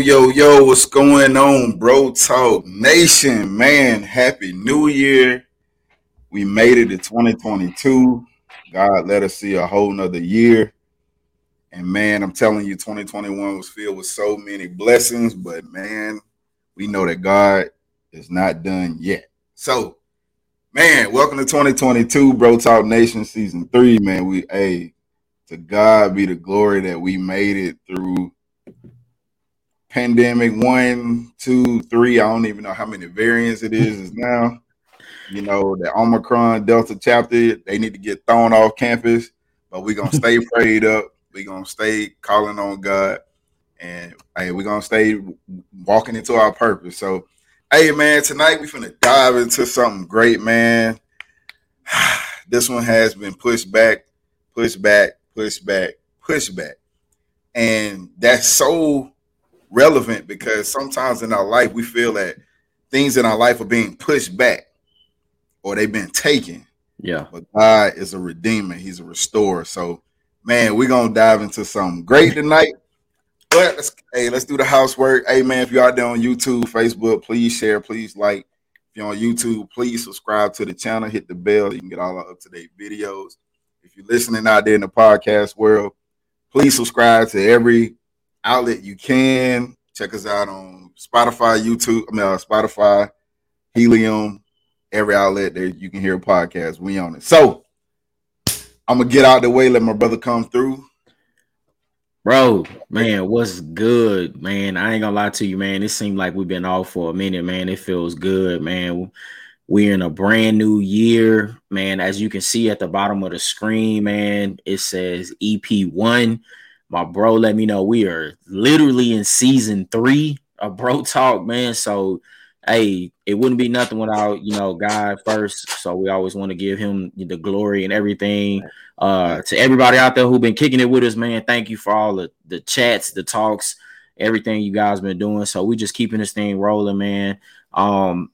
Yo, yo, what's going on, Bro Talk Nation? Man, happy new year. We made it to 2022. God let us see a whole nother year. And man, I'm telling you, 2021 was filled with so many blessings, but man, we know that God is not done yet. So, man, welcome to 2022, Bro Talk Nation season three. Man, we a to God be the glory that we made it through pandemic one, two, three. I don't even know how many variants it is, is now. You know, the Omicron Delta chapter, they need to get thrown off campus, but we're gonna stay prayed up. We're gonna stay calling on God, and hey, we're gonna stay walking into our purpose. So, hey man, tonight we're gonna dive into something great, man. this one has been pushed back, pushed back, pushed back, pushed back. And that's so relevant because sometimes in our life we feel that things in our life are being pushed back or they've been taken. Yeah. But God is a redeemer, He's a restorer. So, man, we're gonna dive into something great tonight. But let's hey, let's do the housework. Hey man, if you're out there on YouTube, Facebook, please share, please like. If you're on YouTube, please subscribe to the channel, hit the bell. You can get all our up-to-date videos. If you're listening out there in the podcast world, please subscribe to every outlet you can. Check us out on Spotify, YouTube, I mean, uh, Spotify, Helium, every outlet that you can hear a podcast. We on it. So I'm gonna get out the way, let my brother come through. Bro, man, what's good, man? I ain't gonna lie to you, man. It seemed like we've been off for a minute, man. It feels good, man. We're in a brand new year, man. As you can see at the bottom of the screen, man, it says EP1 my bro let me know we are literally in season three of Bro Talk, man. So hey, it wouldn't be nothing without you know God first. So we always want to give him the glory and everything. Uh to everybody out there who've been kicking it with us, man. Thank you for all the, the chats, the talks, everything you guys been doing. So we just keeping this thing rolling, man. Um,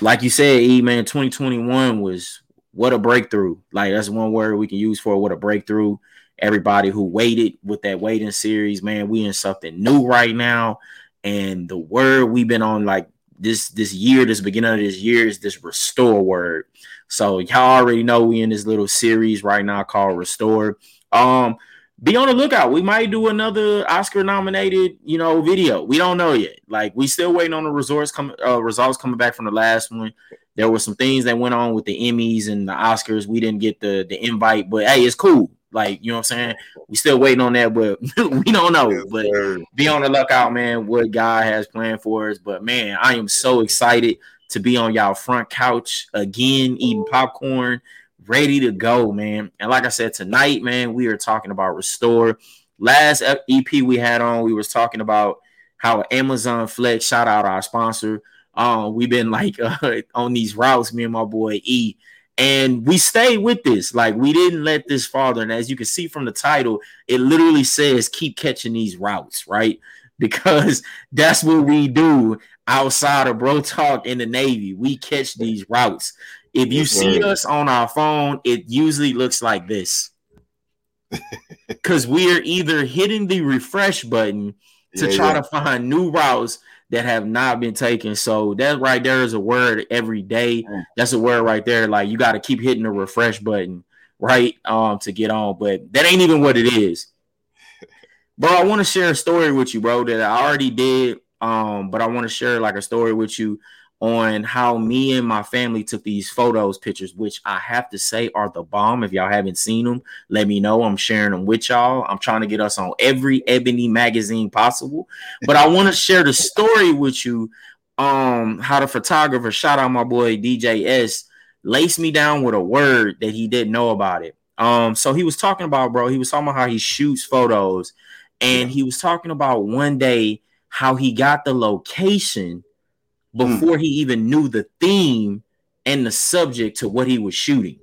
like you said, E man, 2021 was what a breakthrough. Like that's one word we can use for what a breakthrough everybody who waited with that waiting series, man. We in something new right now. And the word we've been on like this this year, this beginning of this year is this restore word. So y'all already know we in this little series right now called Restore. Um, be on the lookout. We might do another Oscar nominated, you know, video. We don't know yet. Like we still waiting on the results coming uh, results coming back from the last one. There were some things that went on with the Emmys and the Oscars. We didn't get the the invite, but hey, it's cool. Like, you know what I'm saying? We still waiting on that, but we don't know. But be on the lookout, man, what God has planned for us. But man, I am so excited to be on y'all front couch again, eating popcorn, ready to go, man. And like I said, tonight, man, we are talking about restore. Last EP we had on, we was talking about how Amazon Flex, shout out our sponsor. Um, we've been like uh, on these routes, me and my boy E and we stayed with this. Like we didn't let this father. And as you can see from the title, it literally says keep catching these routes, right? Because that's what we do outside of bro talk in the Navy. We catch these routes. If you see us on our phone, it usually looks like this. Because we're either hitting the refresh button to yeah, try yeah. to find new routes that have not been taken. So that right there is a word every day. Mm. That's a word right there. Like you got to keep hitting the refresh button, right? Um, to get on. But that ain't even what it is. Bro, I want to share a story with you, bro, that I already did. Um, but I want to share like a story with you on how me and my family took these photos, pictures, which I have to say are the bomb. If y'all haven't seen them, let me know. I'm sharing them with y'all. I'm trying to get us on every Ebony magazine possible. But I want to share the story with you. Um, how the photographer, shout out my boy DJS, laced me down with a word that he didn't know about it. Um, so he was talking about, bro, he was talking about how he shoots photos, and he was talking about one day how he got the location. Before mm. he even knew the theme and the subject to what he was shooting.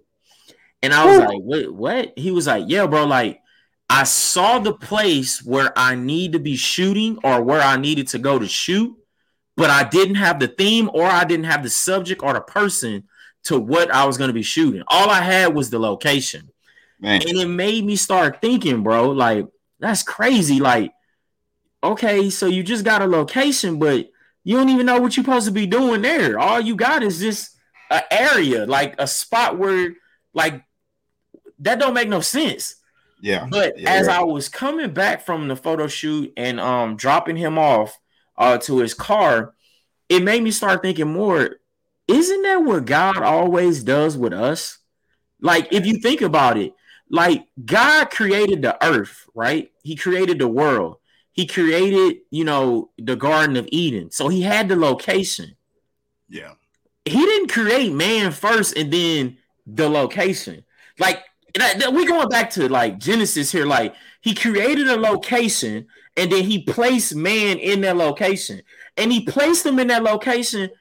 And I was Ooh. like, what, what? He was like, yeah, bro, like I saw the place where I need to be shooting or where I needed to go to shoot, but I didn't have the theme or I didn't have the subject or the person to what I was going to be shooting. All I had was the location. Man. And it made me start thinking, bro, like that's crazy. Like okay, so you just got a location, but you don't even know what you're supposed to be doing there. All you got is just an area, like a spot where, like, that don't make no sense. Yeah. But yeah, as. I was coming back from the photo shoot and um dropping him off uh to his car, it made me start thinking more. Isn't that what God always does with us? Like, if you think about it, like God created the earth, right? He created the world. He created, you know, the Garden of Eden. So he had the location. yeah. He didn't create man first and then the location. Like we're going back to like Genesis here. Like he created a location and then he placed man in that location, and he placed him in that location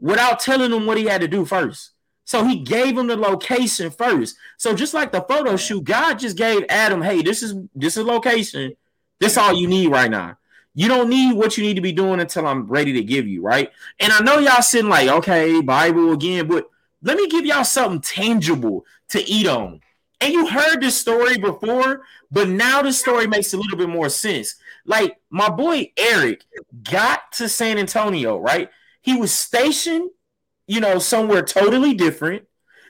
without telling him what he had to do first. So he gave him the location first. So just like the photo shoot, God just gave Adam, "Hey, this is this is location. This all you need right now. You don't need what you need to be doing until I'm ready to give you, right?" And I know y'all sitting like, "Okay, Bible again," but let me give y'all something tangible to eat on. And you heard this story before, but now the story makes a little bit more sense. Like my boy Eric got to San Antonio, right? He was stationed, you know, somewhere totally different.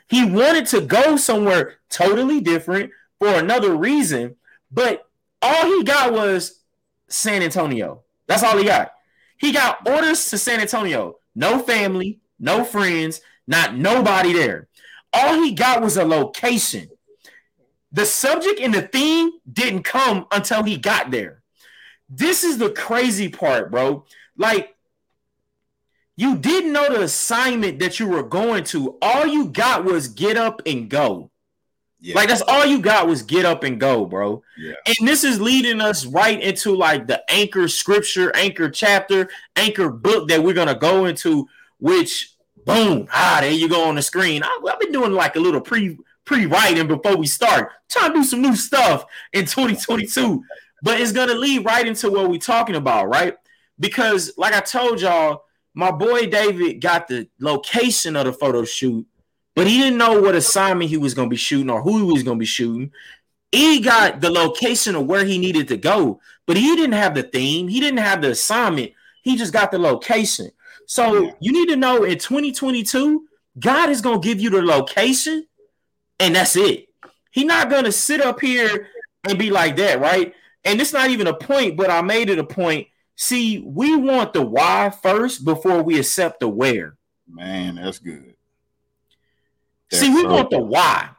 He wanted to go somewhere totally different for another reason, but all he got was San Antonio. That's all he got. He got orders to San Antonio. No family, no friends, not nobody there. All he got was a location. The subject and the theme didn't come until he got there. This is the crazy part, bro. Like, you didn't know the assignment that you were going to. All you got was get up and go. Yeah. Like, that's all you got was get up and go, bro. Yeah. And this is leading us right into like the anchor scripture, anchor chapter, anchor book that we're to go into, which, boom, ah, there you go on the screen. I, I've been doing like a little pre pre-writing before we start. Trying to do some new stuff in 2022. But it's gonna lead right into what we're talking about, right? Because like I told y'all, my boy David got the location of the photo shoot, but he didn't know what assignment he was gonna be shooting or who he was gonna be shooting. He got the location of where he needed to go, but he didn't have the theme, he didn't have the assignment, he just got the location. So Yeah. you need to know in 2022, God is gonna give you the location and that's it. He's not gonna sit up here and be like that, right? And it's not even a point, but I made it a point. See, we want the why first before we accept the where. Man, that's good. See, That's we so want the why.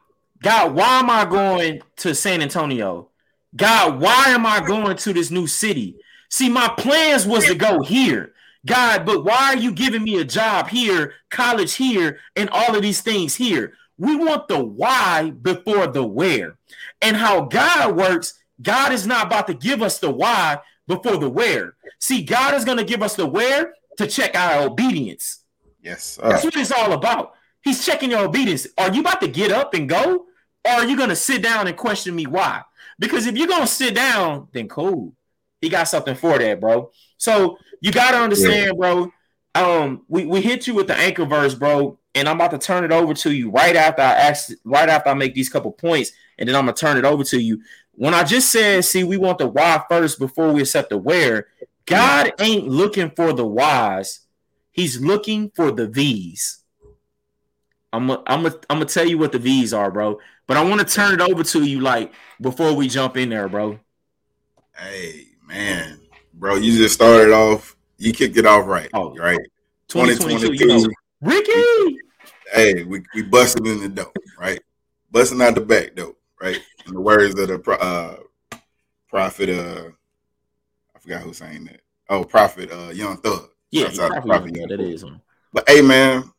God, why am I going to San Antonio? God, why am I going to this new city? See, my plans was to go here. God, but why are you giving me a job here, college here, and all of these things here? We want the why before the where. And how God works, God is not about to give us the why before the where. See, God is going to give us the where to check our obedience. Yes. That's what it's all about. He's checking your obedience. Are you about to get up and go? Or are you going to sit down and question me why? Because if you're going to sit down, then cool. He got something for that, bro. So you got to understand, bro. Um, we, we hit you with the anchor verse, bro, and I'm about to turn it over to you right after I ask, right after I make these couple points, and then I'm gonna turn it over to you. When I just said, see, we want the why first before we accept the where. God ain't looking for the whys, He's looking for the V's. I'm i I'm i I'm gonna tell you what the V's are, bro. But I want to turn it over to you, like before we jump in there, bro. Hey, man, bro, you just started off. You kicked it off right. Oh. right. 2022, 2022. you know, Ricky. Hey, we we busted in the dope, right? Busting out the back dope, right? In the words of the uh, prophet, uh, I forgot who's saying that. Oh, prophet, uh, Young Thug. Yeah, Shouts you out to probably Prophet Young Thug. is. But hey, man,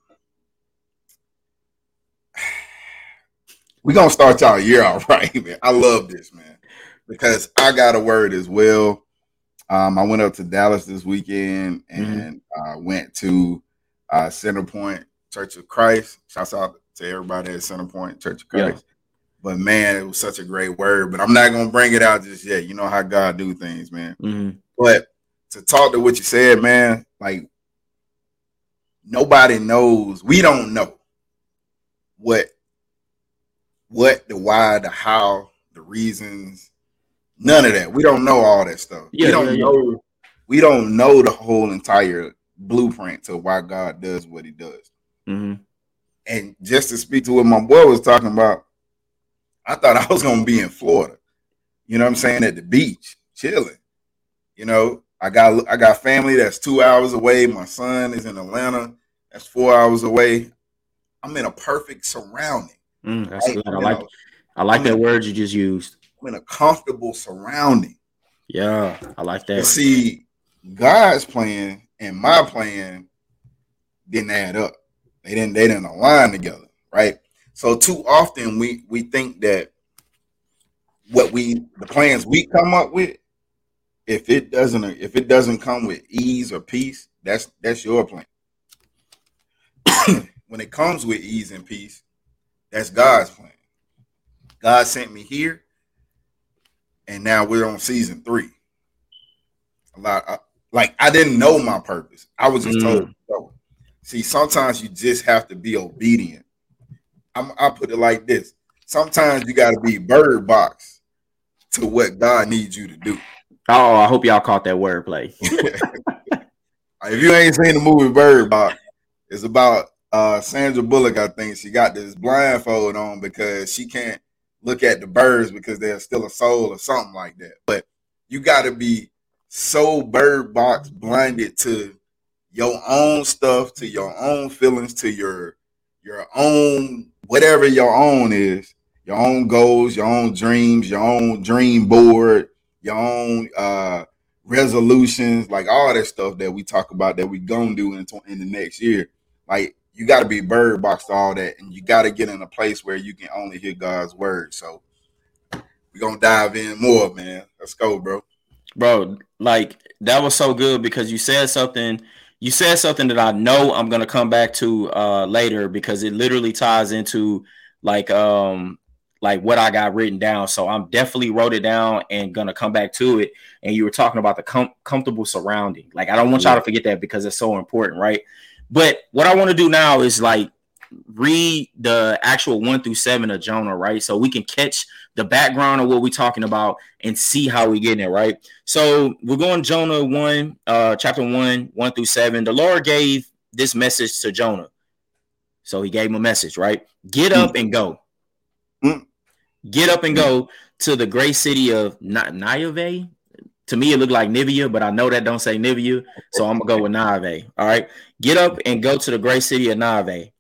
we gonna start y'all year out right, man. I love this, man, because I got a word as well. Um, I went up to Dallas this weekend and uh, went to uh, Center Point Church of Christ. Shouts out to everybody at Center Point Church of Yeah. Christ. But man, it was such a great word. But I'm not gonna bring it out just yet. You know how God do things, man. Mhm. But to talk to what you said, man, like nobody knows. We don't know what what the why, the how, the reasons, none of that. We don't know all that stuff. Yeah, we don't yeah, yeah. know we don't know the whole entire blueprint to why God does what He does. Mm-hmm. And just to speak to what my boy was talking about, I thought I was gonna be in Florida. You know what I'm saying? At the beach, chilling. You know, I got I got family that's two hours away. My son is in Atlanta. That's four hours away. I'm in a perfect surrounding. Mm, that's good. I like know, I like I'm that in, word you just used. I'm in a comfortable surrounding. Yeah, I like that. see, God's plan and my plan didn't add up. They didn't they didn't align together, right? So too often we we think that what we the plans we come up with, if it doesn't if it doesn't come with ease or peace, that's that's your plan. when it comes with ease and peace, that's God's plan. God sent me here, and now we're on season three. A lot, like I didn't know my purpose. I was just mm. told. So, see, sometimes you just have to be obedient. I'm, I put it like this: sometimes you got to be bird box to what God needs you to do. Oh, I hope y'all caught that wordplay. if you ain't seen the movie Bird Box, it's about uh, Sandra Bullock. I think she got this blindfold on because she can't look at the birds because there's still a soul or something like that. But you got to be so bird box blinded to your own stuff, to your own feelings, to your your own whatever your own is, your own goals, your own dreams, your own dream board, your own uh resolutions, like all that stuff that we talk about that we gonna do in, in the next year. Like you got to be bird boxed all that, and you got to get in a place where you can only hear God's word. So we're gonna dive in more, man. Let's go, bro bro, like that was so good because you said something. You said something that I know I'm gonna come back to uh later because it literally ties into like um like what I got written down. So I'm definitely wrote it down and gonna come back to it. And you were talking about the com- comfortable surrounding. Like I don't want y'all to forget that because it's so important, right? But what I want to do now is like read the actual one through seven of Jonah, right? So we can catch the background of what we're talking about and see how we getting it, right? So we're going Jonah one, uh, chapter one, one through seven. The Lord gave this message to Jonah. So he gave him a message, right? Get up mm. and go. Mm. Get up and go to the great city of Nineveh. To me, it looked like Nivea, but I know that don't say Nivea, so I'm gonna go with Nineveh. All right, get up and go to the great city of Nineveh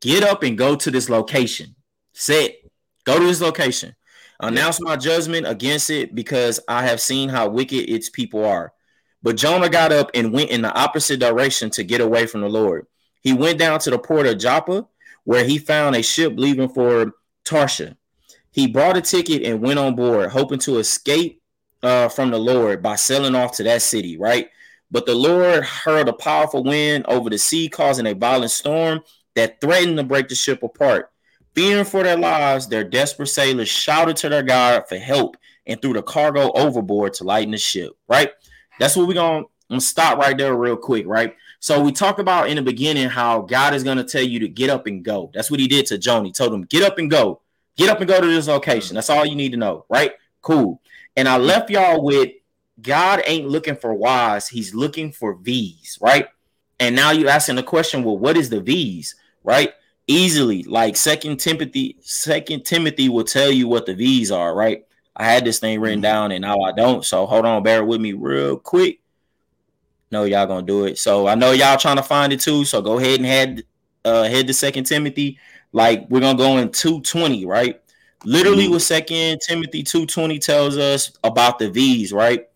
Get up and go to this location. Set. Go to this location. Announce my judgment against it because I have seen how wicked its people are. But Jonah got up and went in the opposite direction to get away from the Lord. He went down to the port of Joppa, where he found a ship leaving for Tarshish. He bought a ticket and went on board, hoping to escape uh, from the Lord by sailing off to that city, right? But the Lord hurled a powerful wind over the sea, causing a violent storm that threatened to break the ship apart. Fearing for their lives, their desperate sailors shouted to their God for help and threw the cargo overboard to lighten the ship. Right? That's what we're to stop right there, real quick. Right? So we talked about in the beginning how God is to tell you to get up and go. That's what He did to Jonah. He told him, "Get up and go. Get up and go to this location." That's all you need to know. Right? Cool. And I left y'all with God ain't looking for whys; He's looking for V's. Right? And now you're asking the question, well, what is the V's? right? Easily, like Second Timothy, Second Timothy will tell you what the V's are, right? I had this thing written mm-hmm. down and now I don't. So hold on, bear with me real quick. No, y'all gonna do it. So I know y'all trying to find it too. So go ahead and head uh head to Second Timothy. Like we're gonna go in 220, right? Literally, mm-hmm. what Second Timothy 220 tells us about the V's, right?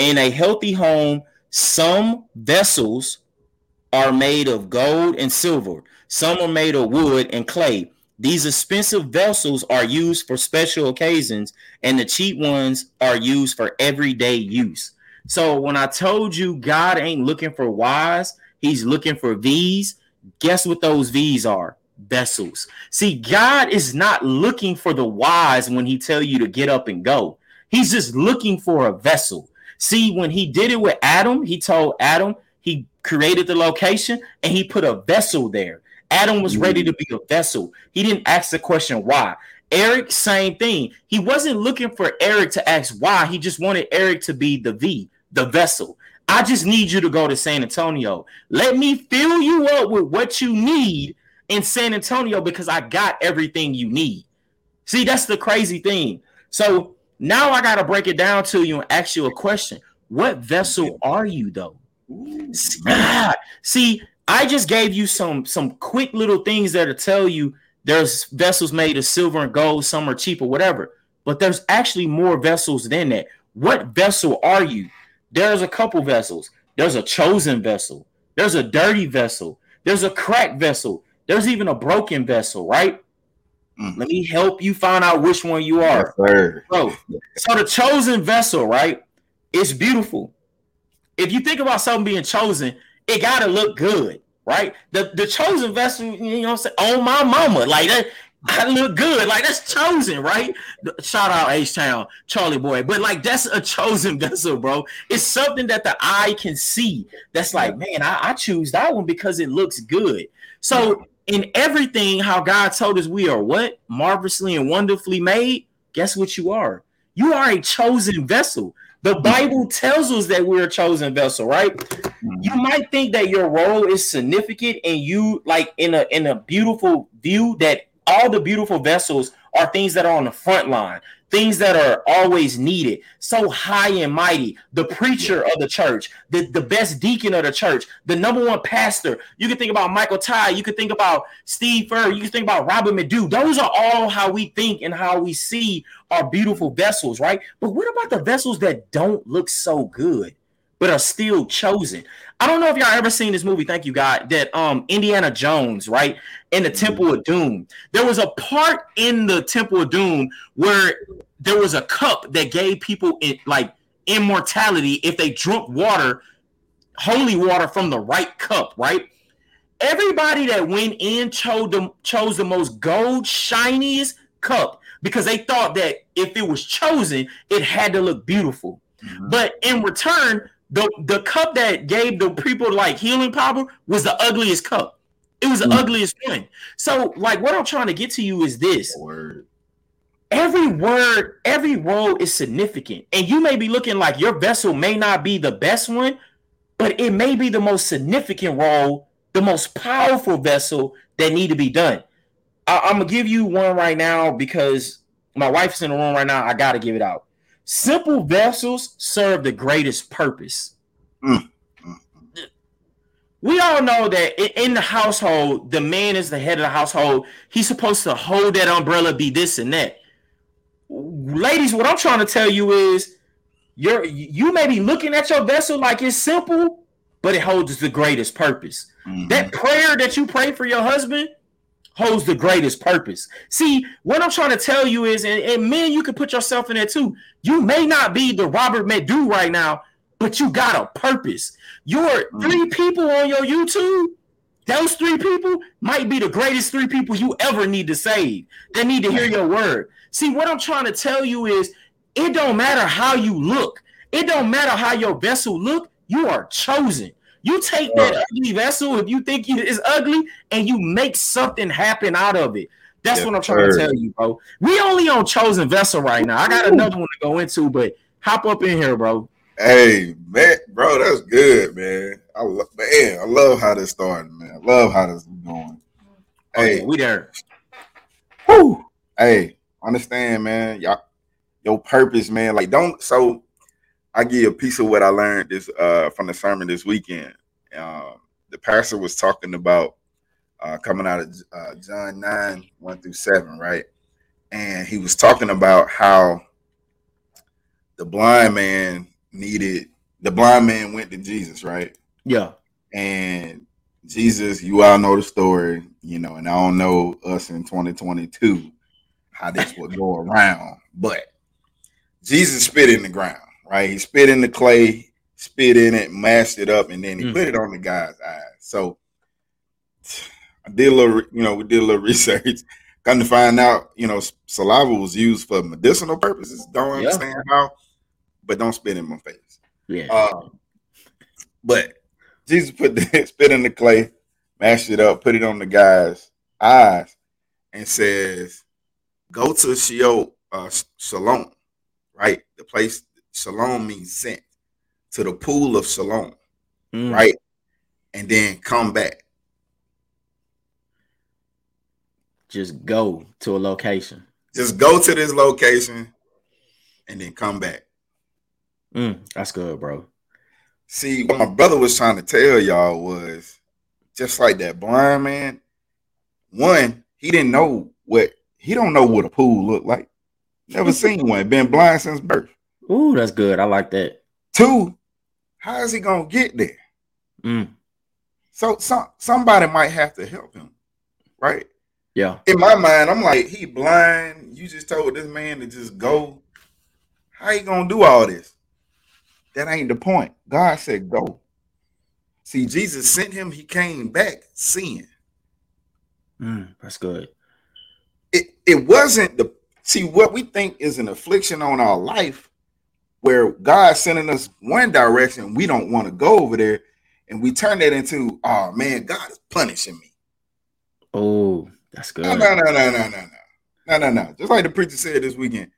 In a healthy home, some vessels are made of gold and silver, some are made of wood and clay. These expensive vessels are used for special occasions, and the cheap ones are used for everyday use. So when I told you God ain't looking for whys, he's looking for V's. Guess what those V's are? Vessels. See, God is not looking for the whys when he tell you to get up and go. He's just looking for a vessel. See, when he did it with Adam, he told Adam, he created the location and he put a vessel there. Adam was ready to be a vessel. He didn't ask the question why. Eric, same thing. He wasn't looking for Eric to ask why. He just wanted Eric to be the V, the vessel. I just need you to go to San Antonio. Let me fill you up with what you need in San Antonio because I got everything you need. See, that's the crazy thing. So now I got to break it down to you and ask you a question. What vessel are you though? Ah, see, I just gave you some some quick little things that'll tell you there's vessels made of silver and gold, some are cheap or whatever. But there's actually more vessels than that. What vessel are you? There's a couple vessels. There's a chosen vessel. There's a dirty vessel. There's a cracked vessel. There's even a broken vessel, right? Mm. Let me help you find out which one you are. Yes, Bro, so the chosen vessel, right? It's beautiful. If you think about something being chosen, it gotta look good, right? The the chosen vessel, you know, I'm saying, on my mama, like that. I look good, like that's chosen, right? Shout out H Town, Charlie Boy, but like that's a chosen vessel, bro. It's something that the eye can see. That's like, man, I, I choose that one because it looks good. So in everything, how God told us we are what marvelously and wonderfully made. Guess what you are? You are a chosen vessel. The Bible tells us that we're a chosen vessel, right? Mm-hmm. You might think that your role is significant and you like in a in a beautiful view that all the beautiful vessels are things that are on the front line things that are always needed, so high and mighty, the preacher of the church, the, the best deacon of the church, the number one pastor. You can think about Michael Todd, you can think about Steve Furr, you can think about Robert Madu. Those are all how we think and how we see our beautiful vessels, right? But what about the vessels that don't look so good? but are still chosen. I don't know if y'all ever seen this movie. Thank you, God. That um Indiana Jones, right, in the Temple of Doom. There was a part in the Temple of Doom where there was a cup that gave people in, like immortality if they drunk water, holy water from the right cup, right? Everybody that went in chose the chose the most gold shiniest cup because they thought that if it was chosen, it had to look beautiful. Mm-hmm. But in return, the the cup that gave the people like healing power was the ugliest cup. It was the mm. ugliest one. So, like, what I'm trying to get to you is this: word. every word, every role is significant, and you may be looking like your vessel may not be the best one, but it may be the most significant role, the most powerful vessel that need to be done. I, I'm gonna give you one right now because my wife's in the room right now. I gotta give it out. Simple vessels serve the greatest purpose. Mm. We all know that in the household, the man is the head of the household. He's supposed to hold that umbrella, be this and that. Ladies, what I'm trying to tell you is you're you may be looking at your vessel like it's simple, but it holds the greatest purpose. Mm-hmm. That prayer that you pray for your husband, holds the greatest purpose. See, what I'm trying to tell you is, and, and men, you can put yourself in there too. You may not be the Robert Madu right now, but you got a purpose. Your mm. three people on your YouTube, those three people might be the greatest three people you ever need to save. They need to hear your word. See, what I'm trying to tell you is, it don't matter how you look. It don't matter how your vessel look. You are chosen. You take that ugly vessel if you think it's ugly, and you make something happen out of it. That's what I'm trying to tell you, bro. We only on chosen vessel right now. I got another one to go into, but hop up in here, bro. Hey, man, bro, that's good, man. I love, man, I love how this started, man. I love how this is going. Hey, we there. Whew. Hey, understand, man. Y'all, your purpose, man. Like, don't so I give you a piece of what I learned this uh, from the sermon this weekend. Uh, the pastor was talking about uh, coming out of uh, John 9, 1 through 7, right? And he was talking about how the blind man needed, the blind man went to Jesus, right? Yeah. And Jesus, you all know the story, you know, and I don't know us in 2022 how this would go around, but Jesus spit in the ground right? He spit in the clay, spit in it, mashed it up, and then he mm. put it on the guy's eyes. So I did a little, you know, we did a little research. Come to find out, you know, saliva was used for medicinal purposes. Don't understand yeah. how, but don't spit in my face. Yeah. Uh, but Jesus put the spit in the clay, mashed it up, put it on the guy's eyes, and says, "Go to Sheol, uh, Shalom, right? The place Shalom means sent. to the pool of Siloam, mm. right? And then come back. Just go to a location. Just go to this location and then come back. Mm, that's good, bro. See, what my brother was trying to tell y'all was just like that blind man. One, he didn't know what he don't know what a pool looked like. Never seen one. Been blind since birth. Ooh, that's good. I like that. Two, how is he gonna get there? Mm. So some somebody might have to help him, right? Yeah. In my mind, I'm like, he blind. You just told this man to just go. How you gonna do all this? That ain't the point. God said go. See, Jesus sent him. He came back seeing. Mm, that's good. It it wasn't the see what we think is an affliction on our life where God's sending us one direction, we don't want to go over there, and we turn that into, oh man, God is punishing me. Oh, that's good. No, no, no, no, no, no, no, no, no, no. Just like the preacher said this weekend,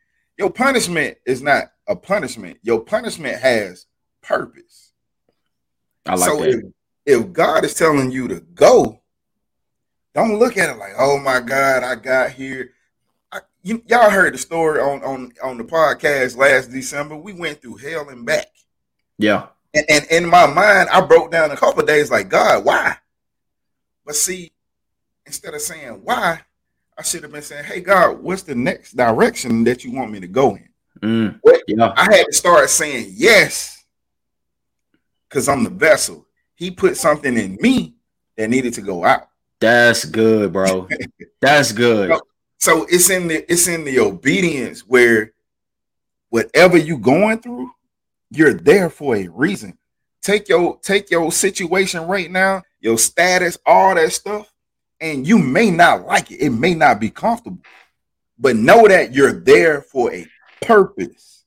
your punishment is not a punishment. Your punishment has purpose. I like so that. If, if God is telling you to go, don't look at it like, oh my God, I got here you, y'all heard the story on on on the podcast last December. We went through hell and back. Yeah. And, and in my mind, I broke down a couple days like, God, why? But see, instead of saying why, I should have been saying, Hey God, what's the next direction that you want me to go in? Mm, yeah. I had to start saying yes because I'm the vessel. He put something in me that needed to go out. That's good, bro. That's good. So it's in the it's in the obedience where whatever you going through, you're there for a reason. Take your take your situation right now, your status, all that stuff, and you may not like it. It may not be comfortable, but know that you're there for a purpose.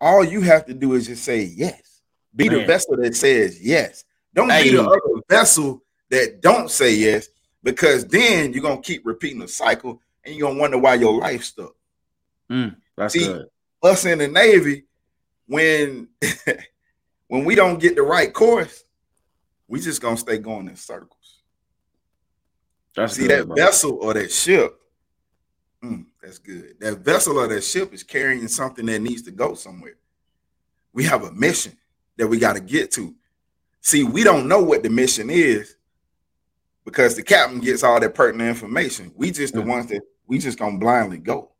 All you have to do is just say yes. Be Man. the vessel that says yes. Don't hey. be the other vessel that don't say yes, because then you're gonna keep repeating the cycle and you're gonna wonder why your life stuck. Mm, that's See, good. Us in the Navy, when when we don't get the right course, we just gonna stay going in circles. That's See good, that bro. vessel or that ship. Mm, that's good. That vessel or that ship is carrying something that needs to go somewhere. We have a mission that we got to get to. See, we don't know what the mission is because the captain gets all that pertinent information. We just the ones that we just gonna blindly go.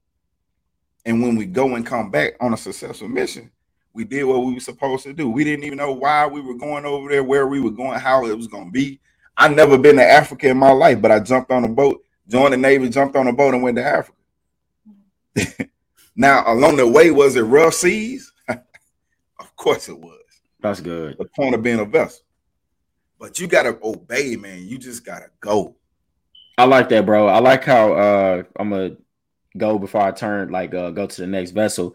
And when we go and come back on a successful mission, we did what we were supposed to do. We didn't even know why we were going over there, where we were going, how it was gonna be. I never been to Africa in my life, but I jumped on a boat, joined the Navy, jumped on a boat, and went to Africa. now, along the way, was it rough seas? of course it was. That's good. The point of being a vessel. But you gotta obey, man. You just gotta go. I like that, bro. I like how uh I'm gonna go before I turn like uh go to the next vessel.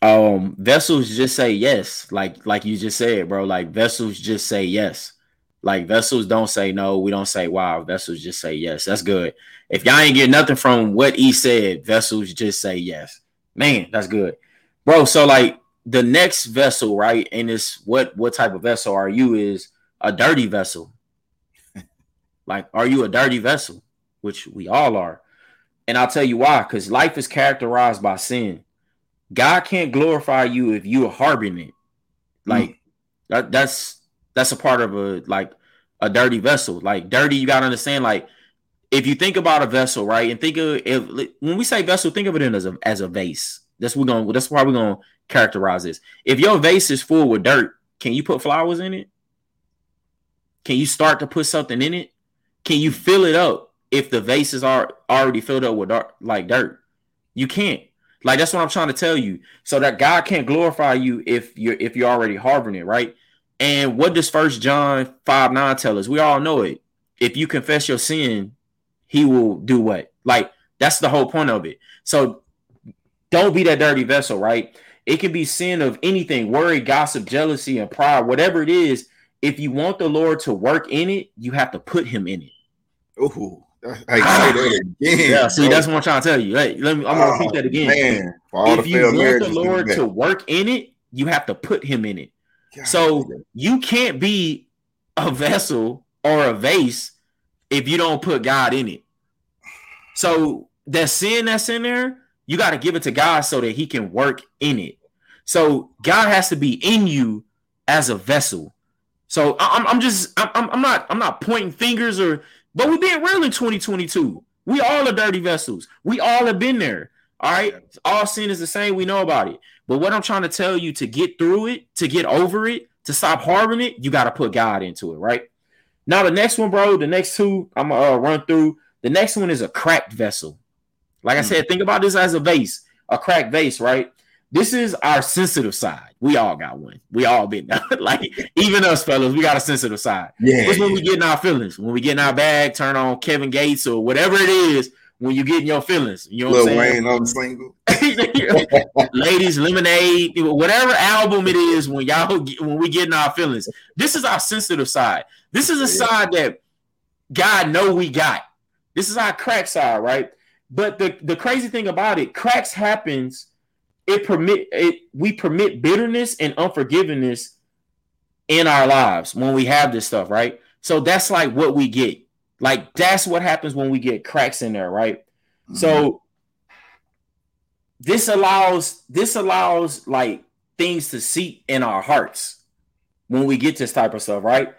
Um vessels just say yes, like like you just said, bro. Like vessels just say yes. Like vessels don't say no, we don't say wow. Vessels just say yes. That's good. If y'all ain't get nothing from what he said, vessels just say yes. Man, that's good. Bro, so like the next vessel, right? And it's what what type of vessel are you is a dirty vessel. Like, are you a dirty vessel? Which we all are. And I'll tell you why, because life is characterized by sin. God can't glorify you if you are harboring it. Like mm. that, that's that's a part of a like a dirty vessel. Like dirty, you gotta understand. Like if you think about a vessel, right, and think of if when we say vessel, think of it in as a as a vase. That's we're gonna that's why we're gonna characterize this. If your vase is full with dirt, can you put flowers in it? Can you start to put something in it? Can you fill it up if the vases are already filled up with dark, like dirt? You can't. Like that's what I'm trying to tell you. So that God can't glorify you if you're if you're already harboring it, right? And what does First John five nine tell us? We all know it. If you confess your sin, He will do what? Like that's the whole point of it. So don't be that dirty vessel, right? It can be sin of anything, worry, gossip, jealousy, and pride, whatever it is if you want the Lord to work in it, you have to put him in it. Ooh, I say that again. Yeah, see, that's what I'm trying to tell you. Hey, let me. I'm gonna oh, repeat that again. Man, if you want the Lord to work in it, you have to put Him in it. God. So you can't be a vessel or a vase if you don't put God in it. So that sin that's in there, you got to give it to God so that He can work in it. So God has to be in you as a vessel. So I'm, I'm just I'm, I'm not I'm not pointing fingers or but we're being real in 2022. We all are dirty vessels. We all have been there. All right. All sin is the same. We know about it. But what I'm trying to tell you to get through it, to get over it, to stop harboring it, you got to put God into it, right? Now, the next one, bro, the next two I'm going to uh, run through. The next one is a cracked vessel. Like I hmm. said, think about this as a vase, a cracked vase, right? This is our sensitive side. We all got one. We all been like even us fellas, we got a sensitive side. Yeah. It's when we get in our feelings. When we get in our bag, turn on Kevin Gates or whatever it is. When you get in your feelings, you know Lil what I'm saying? Wayne, I'm single. Ladies, Lemonade, whatever album it is. When y'all when we get in our feelings, this is our sensitive side. This is a yeah. side that God know we got. This is our crack side, right? But the the crazy thing about it, cracks happens it permit it we permit bitterness and unforgiveness in our lives when we have this stuff, right? So that's like what we get. Like that's what happens when we get cracks in there, right? Mm-hmm. So this allows this allows like things to seep in our hearts when we get this type of stuff, right?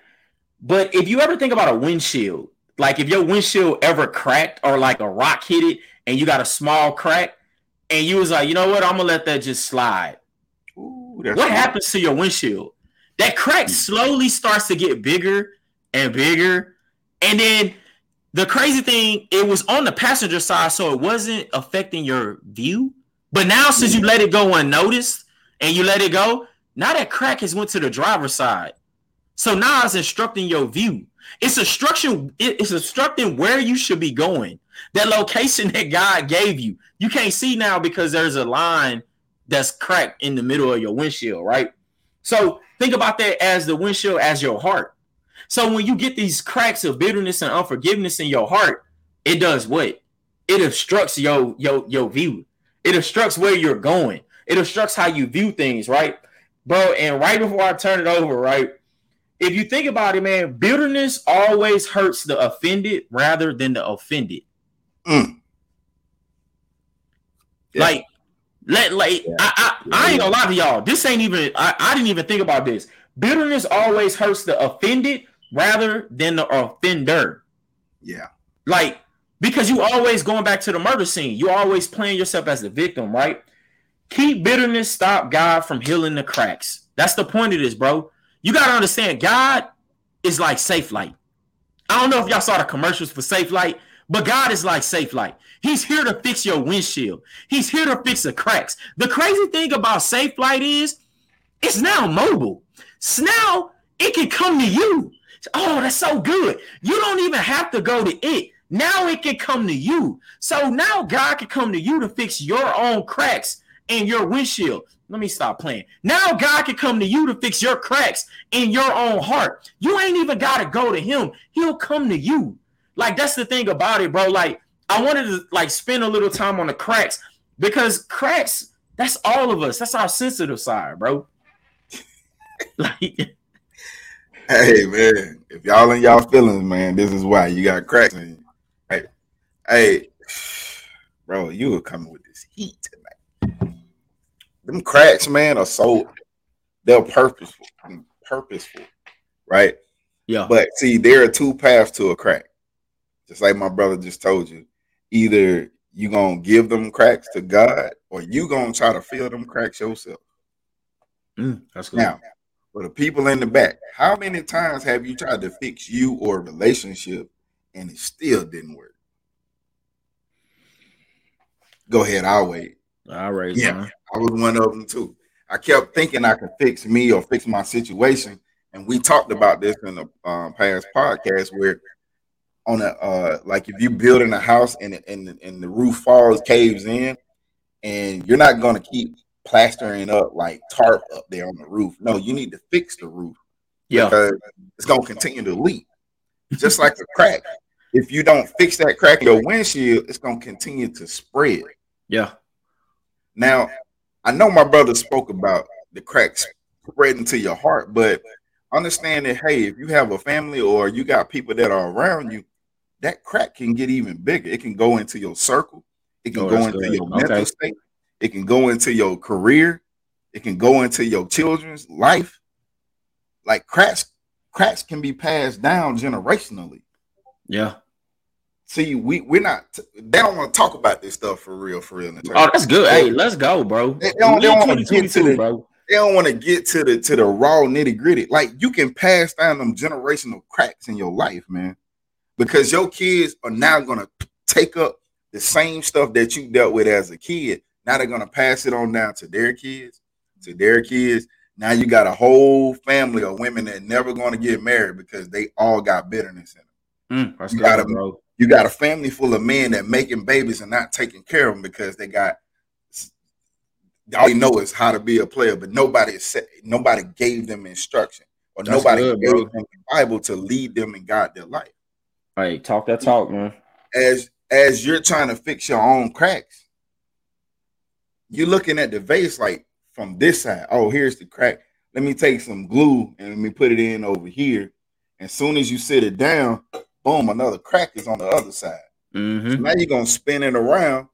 But if you ever think about a windshield, like if your windshield ever cracked or like a rock hit it and you got a small crack, and you was like, you know what, I'm gonna let that just slide. Ooh, what happens to your windshield? That crack hmm. slowly starts to get bigger and bigger, and then the crazy thing, it was on the passenger side, so it wasn't affecting your view. But now, since you let it go unnoticed and you let it go, now that crack has went to the driver's side. So now it's instructing your view. It's instruction. It's instructing where you should be going. That location that God gave you, you can't see now because there's a line that's cracked in the middle of your windshield, right? So think about that as the windshield as your heart. So when you get these cracks of bitterness and unforgiveness in your heart, it does what? It obstructs your your your view. It obstructs where you're going. It obstructs how you view things, right? Bro, and right before I turn it over, right? If you think about it, man, bitterness always hurts the offended rather than the offended. Mm. Yeah. Like, let like yeah. I, I, I ain't gonna lie to y'all. This ain't even I, I didn't even think about this. Bitterness always hurts the offended rather than the offender. Yeah. Like, because you always going back to the murder scene. You always playing yourself as the victim, right? Keep bitterness stop God from healing the cracks. That's the point of this, bro. You gotta understand, God is like Safelite. I don't know if y'all saw the commercials for Safelite, but God is like Safelite. He's here to fix your windshield. He's here to fix the cracks. The crazy thing about Safelite is it's now mobile. Now it can come to you. Oh, that's so good. You don't even have to go to it. Now it can come to you. So now God can come to you to fix your own cracks in your windshield. Let me stop playing. Now God can come to you to fix your cracks in your own heart. You ain't even got to go to him. He'll come to you. Like that's the thing about it, bro. Like I wanted to like spend a little time on the cracks because cracks, that's all of us. That's our sensitive side, bro. like Hey man, if y'all in y'all feelings, man, this is why you got cracks in you. Hey, hey, bro, you were coming with this heat tonight. Them cracks, man, are so they're purposeful, purposeful, right? Yeah. But see, there are two paths to a crack. Just like my brother just told you. Either you gonna give them cracks to God, or you gonna try to fill them cracks yourself. Mm, that's good. Now, for the people in the back, how many times have you tried to fix you or a relationship and it still didn't work? Go ahead, I'll wait. All right. Yeah, I was one of them too. I kept thinking I could fix me or fix my situation, and we talked about this in the um, past podcast where on a uh, like if you building a house and and and the roof falls caves in, and you're not going to keep plastering up like tarp up there on the roof. No, you need to fix the roof. Yeah, it's going to continue to leak, just like a crack. If you don't fix that crack in your windshield, it's going to continue to spread. Yeah. Now, I know my brother spoke about the cracks spreading to your heart. But understand that hey, if you have a family or you got people that are around you, that crack can get even bigger. It can go into your circle. It can oh, go into good. your mental state. It can go into your career. It can go into your children's life. Like cracks, cracks can be passed down generationally. Yeah. See, we we're not. They don't want to talk about this stuff for real, for real. Oh, that's good. Hey, let's go, bro. They, don't, they don't want to get to the, bro. They don't want to get to the to the raw nitty gritty. Like you can pass down them generational cracks in your life, man, because your kids are now gonna take up the same stuff that you dealt with as a kid. Now they're gonna pass it on down to their kids, to their kids. Now you got a whole family of women that never going to get married because they all got bitterness in them. Mm, you got a, bro. you got a family full of men that making babies and not taking care of them because they got all you know is how to be a player, but nobody said nobody gave them instruction or That's nobody good, gave bro. them the Bible to lead them and guide their life. Hey, talk that talk, man. As as you're trying to fix your own cracks, you're looking at the vase like from this side. Oh, here's the crack. Let me take some glue and let me put it in over here. As soon as you sit it down, boom, another crack is on the other side. Mm-hmm. So now you're gonna spin it around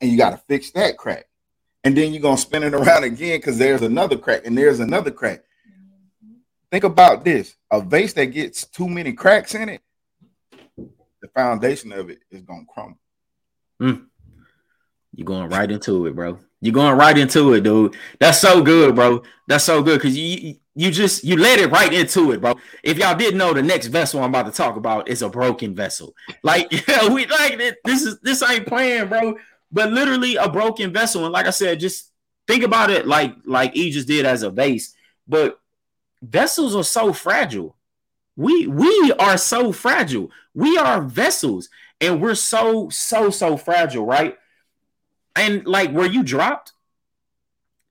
and you got to fix that crack and then you're gonna spin it around again because there's another crack and there's another crack. Think about this: a vase that gets too many cracks in it, the foundation of it is gonna crumble. Mm. You're going right into it, bro. You're going right into it, dude. That's so good, bro. That's so good because you you just you let it right into it, bro. If y'all didn't know, the next vessel I'm about to talk about is a broken vessel. Like, yeah, we like this is this ain't playing, bro but literally a broken vessel. And like I said, just think about it like like just did as a vase. But vessels are so fragile. We we are so fragile. We are vessels, and we're so so so fragile, right? And like were you dropped,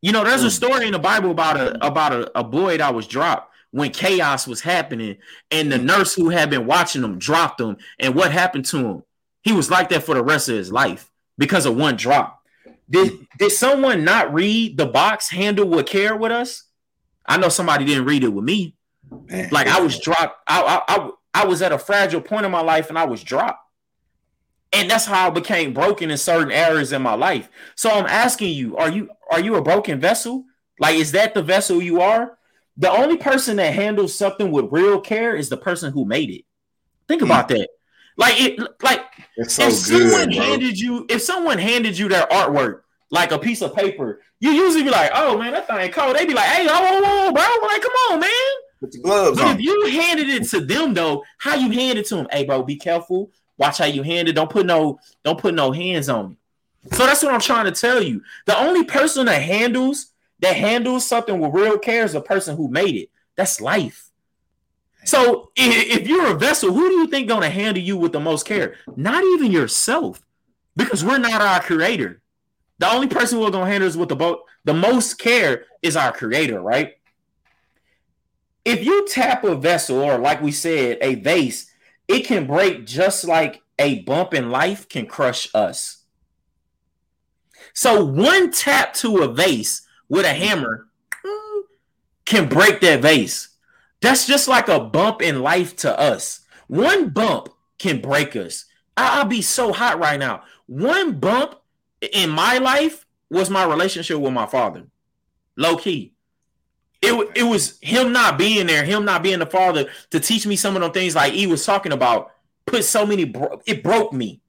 you know, there's a mm. story in the Bible about a about a, a boy that was dropped when chaos was happening, and the nurse who had been watching him dropped him. And what happened to him? He was like that for the rest of his life because of one drop. Did did someone not read the box handle with care with us? I know somebody didn't read it with me. Man. Like I was dropped. I, I, I I was at a fragile point in my life and I was dropped. And that's how I became broken in certain areas in my life. So I'm asking you, are you are you a broken vessel? Like, is that the vessel you are? The only person that handles something with real care is the person who made it. Think mm. about that. Like it, like so if someone good, handed you, if someone handed you their artwork, like a piece of paper, you usually be like, "Oh man, that thing cold." They be like, "Hey, oh, oh, oh bro, like, come on, man." Put your gloves but on. If you handed it to them though, how you hand it to them? Hey, bro, be careful. Watch how you handle. Don't put no, don't put no hands on it. So that's what I'm trying to tell you. The only person that handles that handles something with real care is the person who made it. That's life. So if you're a vessel, who do you think gonna handle you with the most care? Not even yourself, because we're not our creator. The only person who's gonna handle us with the boat, the most care is our creator, right? If you tap a vessel, or like we said, a vase, it can break just like a bump in life can crush us. So one tap to a vase with a hammer mm, can break that vase. That's just like a bump in life to us. One bump can break us. I'll be so hot right now. One bump in my life was my relationship with my father. Low key. It, it was him not being there, him not being the father to teach me some of the things like he was talking about. Put so many, bro- it broke me.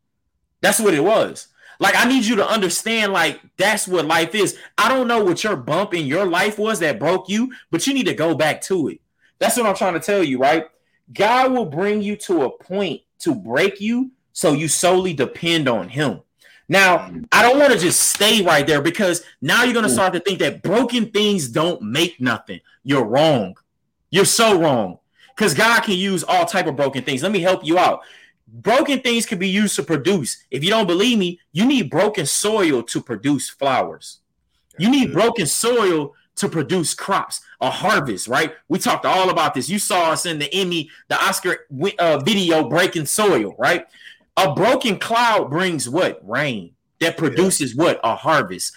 That's what it was. Like, I need you to understand, like, that's what life is. I don't know what your bump in your life was that broke you, but you need to go back to it. That's what I'm trying to tell you, right? God will bring you to a point to break you so you solely depend on Him. Now, I don't want to just stay right there because now you're going to start to think that broken things don't make nothing. You're wrong. You're so wrong because God can use all type of broken things. Let me help you out. Broken things can be used to produce. If you don't believe me, you need broken soil to produce flowers. You need broken soil to produce crops, a harvest, right? We talked all about this. You saw us in the Emmy, the Oscar uh, video, breaking soil, right? A broken cloud brings what? Rain that produces yeah. what? A harvest.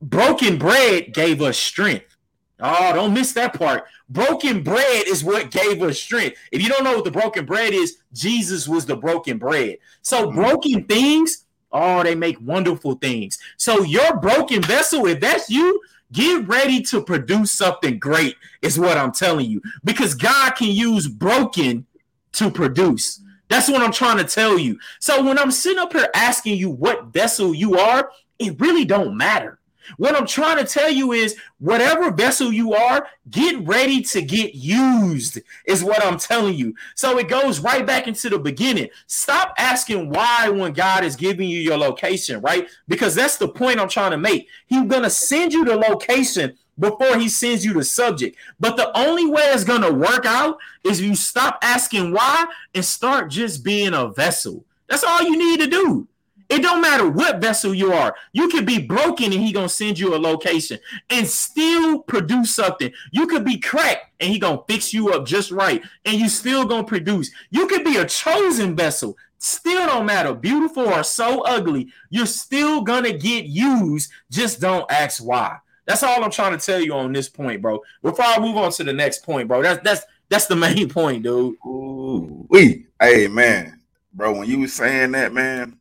Broken bread gave us strength. Oh, don't miss that part. Broken bread is what gave us strength. If you don't know what the broken bread is, Jesus was the broken bread. So mm-hmm. broken things, oh, they make wonderful things. So your broken vessel, if that's you, get ready to produce something great, is what I'm telling you. Because God can use broken to produce. That's what I'm trying to tell you. So when I'm sitting up here asking you what vessel you are, it really don't matter. What I'm trying to tell you is whatever vessel you are, get ready to get used, is what I'm telling you. So it goes right back into the beginning. Stop asking why when God is giving you your location, right? Because that's the point I'm trying to make. He's going to send you the location before he sends you the subject. But the only way it's going to work out is you stop asking why and start just being a vessel. That's all you need to do. It don't matter what vessel you are. You could be broken and he gonna send you a location and still produce something. You could be cracked and he gonna fix you up just right and you still gonna produce. You could be a chosen vessel. Still don't matter, beautiful or so ugly. You're still gonna get used. Just don't ask why. That's all I'm trying to tell you on this point, bro. Before I move on to the next point, bro. That's that's that's the main point, dude. Ooh, we, hey man, bro. When you was saying that, man,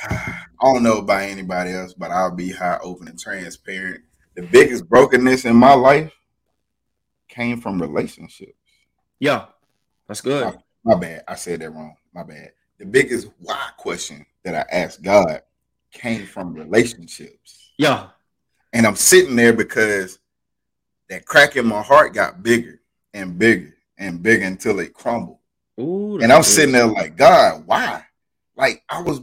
I don't know about anybody else, but I'll be high, open, and transparent. The biggest brokenness in my life came from relationships. Yeah, that's good. My, my bad. I said that wrong. My bad. The biggest why question that I asked God came from relationships. Yeah. And I'm sitting there because that crack in my heart got bigger and bigger and bigger until it crumbled. Ooh, and I'm sitting there like, God, why? Like I was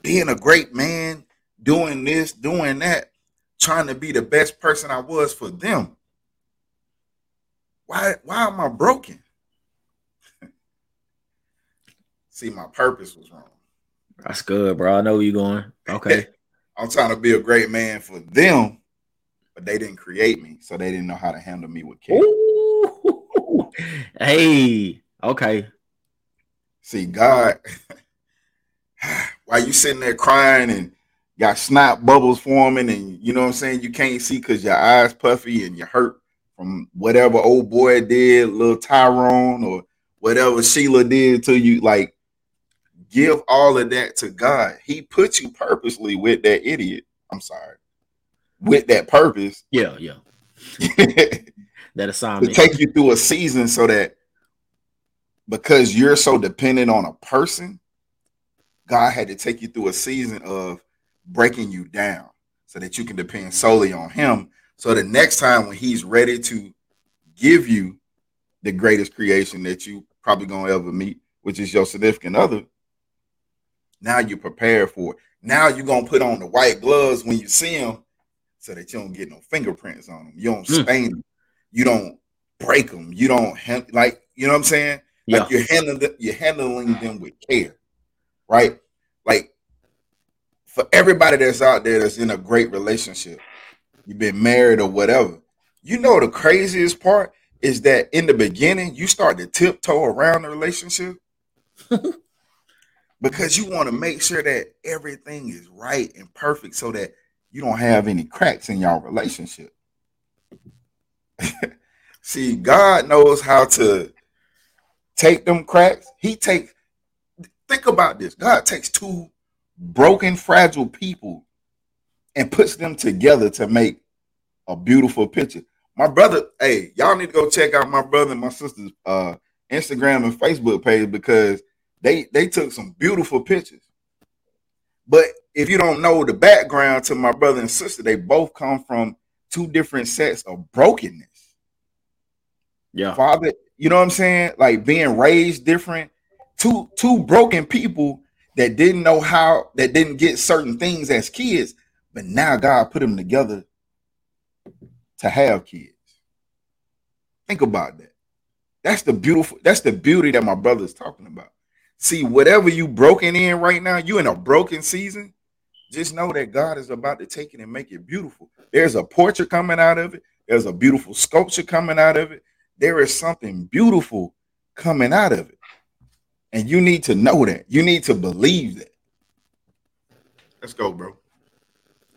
being a great man, doing this, doing that, trying to be the best person I was for them. Why why am I broken? See, my purpose was wrong. That's good, bro. I know where you're going. Okay. I'm trying to be a great man for them, but they didn't create me, so they didn't know how to handle me with care. Ooh. Hey, okay. See, God, while you sitting there crying and got snot bubbles forming and you know what I'm saying, you can't see because your eyes puffy and you hurt from whatever old boy did, little Tyrone or whatever Sheila did to you, like give all of that to God. He put you purposely with that idiot. I'm sorry. With that purpose. Yeah, yeah. that assignment. To take you through a season so that because you're so dependent on a person, God had to take you through a season of breaking you down so that you can depend solely on Him. So the next time when He's ready to give you the greatest creation that you probably gonna ever meet, which is your significant other, now you're prepared for it. Now you're gonna put on the white gloves when you see them, so that you don't get no fingerprints on them. You don't mm. stain them. You don't break them. You don't like you know what I'm saying. Yeah. Like you're handling you're handling them with care right? Like for everybody that's out there that's in a great relationship, you've been married or whatever. You know the craziest part is that in the beginning you start to tiptoe around the relationship because you want to make sure that everything is right and perfect so that you don't have any cracks in your relationship. See, God knows how to take them cracks. He takes Think about this. God takes two broken, fragile people and puts them together to make a beautiful picture. My brother, hey, y'all need to go check out my brother and my sister's uh, Instagram and Facebook page because they they took some beautiful pictures. But if you don't know the background to my brother and sister, they both come from two different sets of brokenness. Yeah. Father, you know what I'm saying? Like being raised different two two broken people that didn't know how that didn't get certain things as kids, but now God put them together to have kids. Think about that. That's the beautiful, that's the beauty that my brother's talking about. See, whatever you broken in right now, you in a broken season. Just know that God is about to take it and make it beautiful. There's a portrait coming out of it. There's a beautiful sculpture coming out of it. There is something beautiful coming out of it. And you need to know that. You need to believe that. Let's go, bro.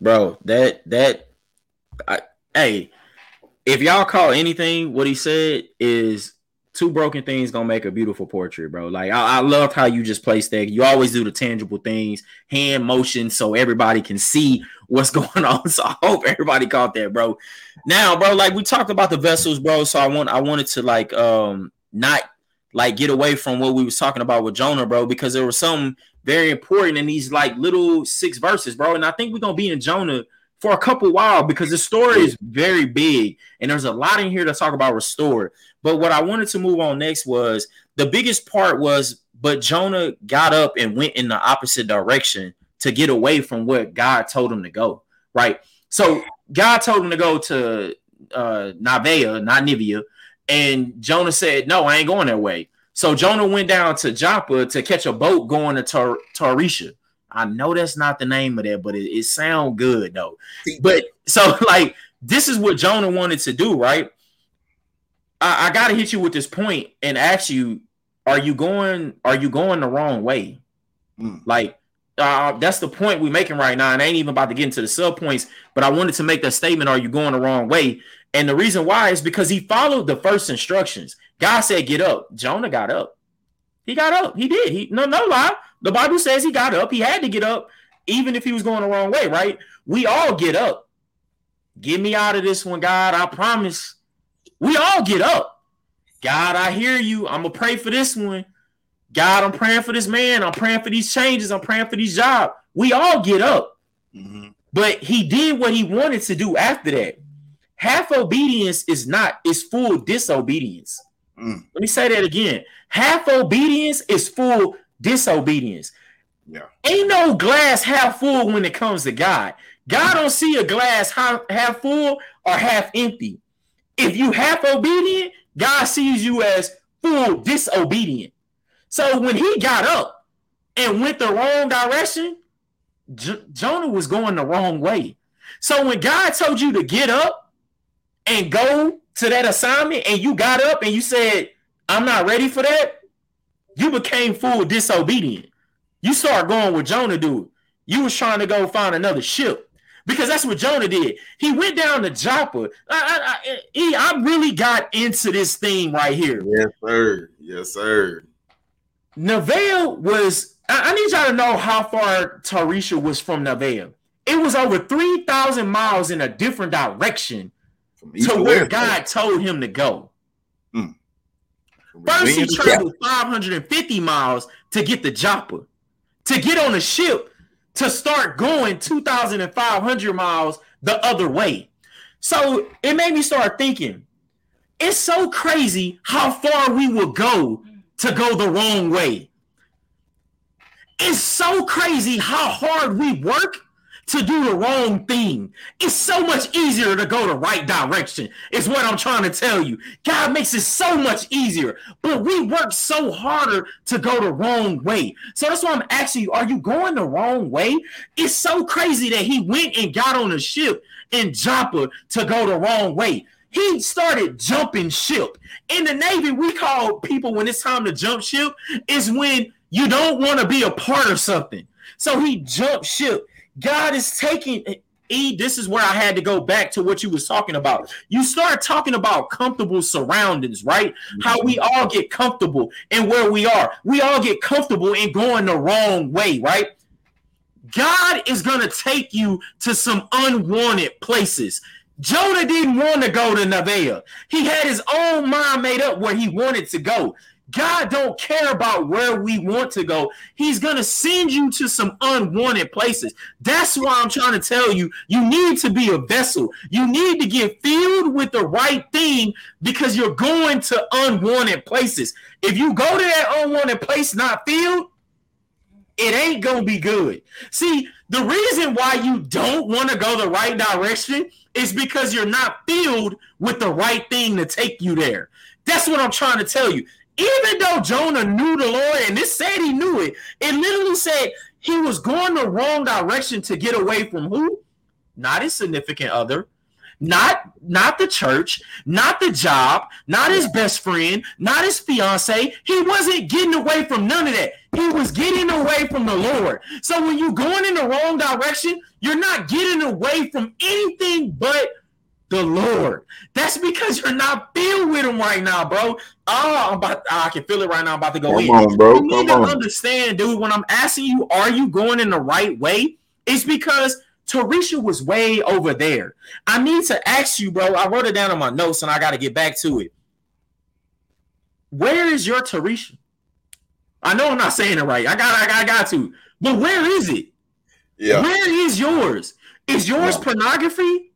Bro, that that I, hey, if y'all call anything what he said is two broken things gonna make a beautiful portrait, bro. Like I, I love how you just place that. You always do the tangible things, hand motion, so everybody can see what's going on. So I hope everybody caught that, bro. Now, bro, like we talked about the vessels, bro. So I want I wanted to like um not like get away from what we was talking about with Jonah, bro, because there was something very important in these like little six verses, bro. And I think we're gonna be in Jonah for a couple while because the story is very big and there's a lot in here to talk about restored. But what I wanted to move on next was the biggest part was, but Jonah got up and went in the opposite direction to get away from what God told him to go. Right. So God told him to go to uh Navea, not Nivea, and Jonah said, No, I ain't going that way. So Jonah went down to Joppa to catch a boat going to Tar- Tarisha. I know that's not the name of that, but it, it sounds good though. But so like this is what Jonah wanted to do, right? I, I gotta hit you with this point and ask you, are you going are you going the wrong way? Mm. Like uh, that's the point we're making right now, and I ain't even about to get into the sub points, but I wanted to make that statement: Are you going the wrong way? And the reason why is because he followed the first instructions. God said, "Get up." Jonah got up. He got up. He did. He no no lie. The Bible says he got up. He had to get up, even if he was going the wrong way, right? We all get up. Get me out of this one, God. I promise. We all get up. God, I hear you. I'm gonna pray for this one. God, I'm praying for this man. I'm praying for these changes. I'm praying for these jobs. We all get up. Mm-hmm. But he did what he wanted to do after that. Half obedience is not, is full disobedience. Mm. Let me say that again. Half obedience is full disobedience. Yeah. Ain't no glass half full when it comes to God. God don't see a glass half, half full or half empty. If you half obedient, God sees you as full disobedient. So when he got up and went the wrong direction, J- Jonah was going the wrong way. So when God told you to get up and go to that assignment and you got up and you said, I'm not ready for that, you became full disobedient. You start going with Jonah dude. You was trying to go find another ship because that's what Jonah did. He went down to Joppa. I, I, I, I really got into this thing right here. Yes, sir. Yes, sir. Nevaeh was. I, I need y'all to know how far Tarisha was from Nevaeh. It was over three thousand miles in a different direction to where God told him to go. First, he traveled 550 miles to get the Joppa, to get on a ship to start going 2,500 miles the other way. So it made me start thinking, it's so crazy how far we will go to go the wrong way. It's so crazy how hard we work to do the wrong thing. It's so much easier to go the right direction, is what I'm trying to tell you. God makes it so much easier, but we work so harder to go the wrong way. So that's why I'm asking you, are you going the wrong way? It's so crazy that he went and got on a ship in Joppa to go the wrong way. He started jumping ship. In the Navy, we call people when it's time to jump ship, is when you don't want to be a part of something. So he jumped ship God is taking E, this is where I had to go back to what you was talking about. You start talking about comfortable surroundings, right? How we mm-hmm. all get comfortable in where we are. We all get comfortable in going the wrong way, right? God is going to take you to some unwanted places. Jonah didn't want to go to Nevaeh. He had his own mind made up where he wanted to go. God don't care about where we want to go. He's going to send you to some unwanted places. That's why I'm trying to tell you, you need to be a vessel. You need to get filled with the right thing because you're going to unwanted places. If you go to that unwanted place not filled, it ain't going to be good. See, the reason why you don't want to go the right direction is because you're not filled with the right thing to take you there. That's what I'm trying to tell you even though Jonah knew the Lord, and it said he knew it, it literally said he was going the wrong direction to get away from who? Not his significant other, not not the church, not the job, not his best friend, not his fiance. He wasn't getting away from none of that. He was getting away from the Lord. So when you're going in the wrong direction, you're not getting away from anything but the Lord. That's because you're not filled with him right now, bro. Oh, I'm about I can feel it right now. I'm about to go Come in. on, bro. You need Come to on. understand, dude. When I'm asking you, are you going in the right way? It's because Tarisha was way over there. I need to ask you, bro. I wrote it down on my notes and I got to get back to it. Where is your Tarisha? I know I'm not saying it right. I got, I got, I got to. But where is it? Yeah. Where is yours? Is yours Yeah. pornography?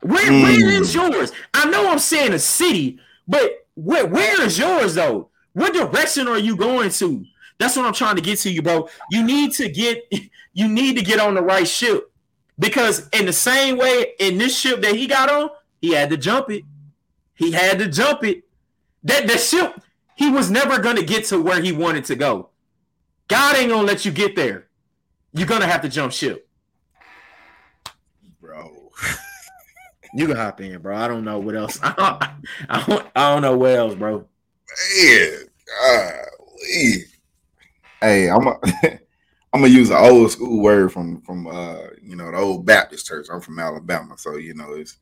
Where, Mm. where is yours? I know I'm saying a city, but where, where is yours though? What direction are you going to? That's what I'm trying to get to you, bro. You need to get you need to get on the right ship. Because in the same way, in this ship that he got on, he had to jump it. He had to jump it. That the ship, he was never gonna get to where he wanted to go. God ain't gonna let you get there. You're gonna have to jump ship. Bro. You can hop in, bro. I don't know what else. I don't, I don't, I don't know what else, bro. Man, golly. Hey, I'm a, I'm gonna use an old school word from from uh you know the old Baptist church. I'm from Alabama, so you know it's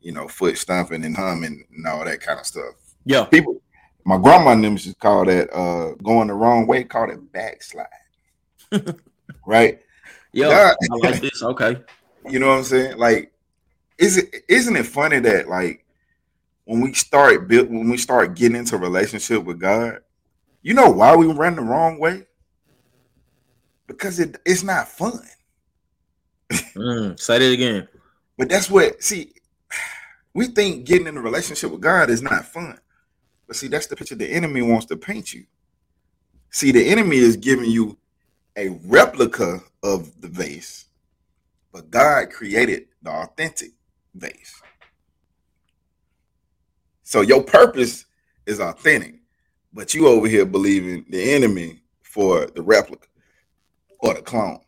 you know foot stomping and humming and all that kind of stuff. Yeah. People, my grandma and them used to call that uh going the wrong way, called it backslide. right? Yeah. I like this. Okay. You know what I'm saying? Like, is it isn't it funny that like when we start build when we start getting into relationship with God, you know why we run the wrong way? Because it, it's not fun. Mm, say that again. But that's what see, we think getting in a relationship with God is not fun. But see, that's the picture the enemy wants to paint you. See, the enemy is giving you a replica of the vase, but God created the authentic vase. So your purpose is authentic, but you over here believing the enemy for the replica or the clone.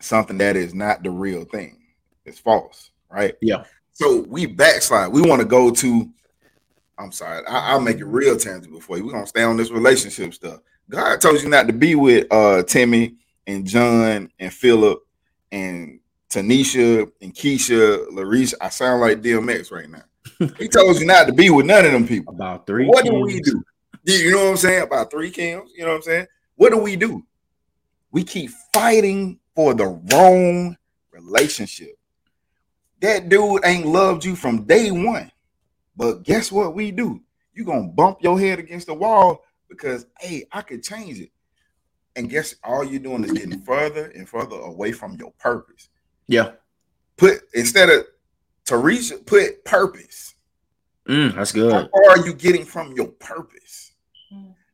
Something that is not the real thing. It's false, right? Yeah. So we backslide. We want to go to. I'm sorry. I, I'll make it real tangible for you. We're gonna stay on this relationship stuff. God told you not to be with uh Timmy and John and Philip and Tanisha and Keisha, Larisha. I sound like DMX right now. he told you not to be with none of them people. About three. What do we do? You know what I'm saying? About three Kims, you know what I'm saying? What do we do? We keep fighting for the wrong relationship. That dude ain't loved you from day one. But guess what we do? you gonna bump your head against the wall because hey, I could change it. And guess all you're doing is getting further and further away from your purpose. Yeah. Put instead of Tarisha, put purpose. Mm, that's How good. far are you getting from your purpose?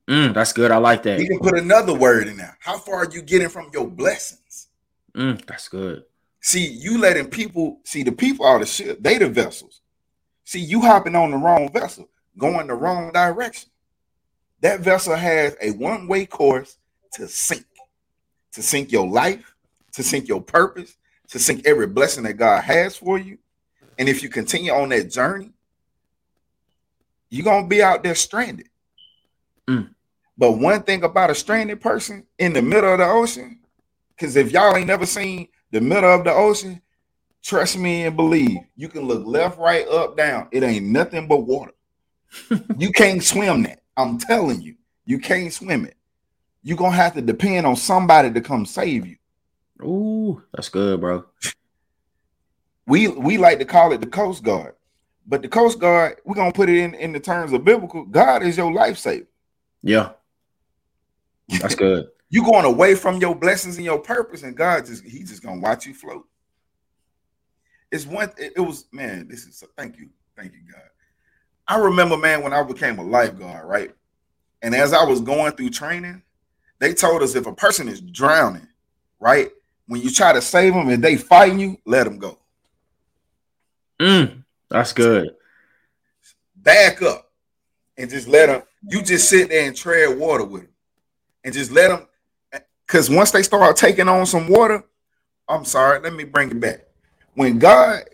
Mm, that's good. I like that. You can put another word in there. How far are you getting from your blessings? Mm, that's good. See, you letting people see the people are the ship, they the vessels. See, you hopping on the wrong vessel, going the wrong direction. That vessel has a one-way course to sink, to sink your life, to sink your purpose, to sink every blessing that God has for you. And if you continue on that journey, you're gonna be out there stranded. Mm. But one thing about a stranded person in the middle of the ocean, because if y'all ain't never seen the middle of the ocean, trust me and believe, you can look left, right, up, down. It ain't nothing but water. you can't swim that. I'm telling you, you can't swim it. You're gonna have to depend on somebody to come save you. Ooh, that's good, bro. We we like to call it the Coast Guard, but the Coast Guard, we're gonna put it in in the terms of biblical. God is your lifesaver. Yeah. That's good. You going away from your blessings and your purpose, and God just He just gonna watch you float. It's one. It, it was man. This is thank you, thank you, God. I remember, man, when I became a lifeguard, right? And as I was going through training, they told us if a person is drowning, right, when you try to save them and they fighting you, let them go. Mm, that's good. Back up and just let them. You just sit there and tread water with them, and just let them. Because once they start taking on some water, I'm sorry, let me bring it back. When God,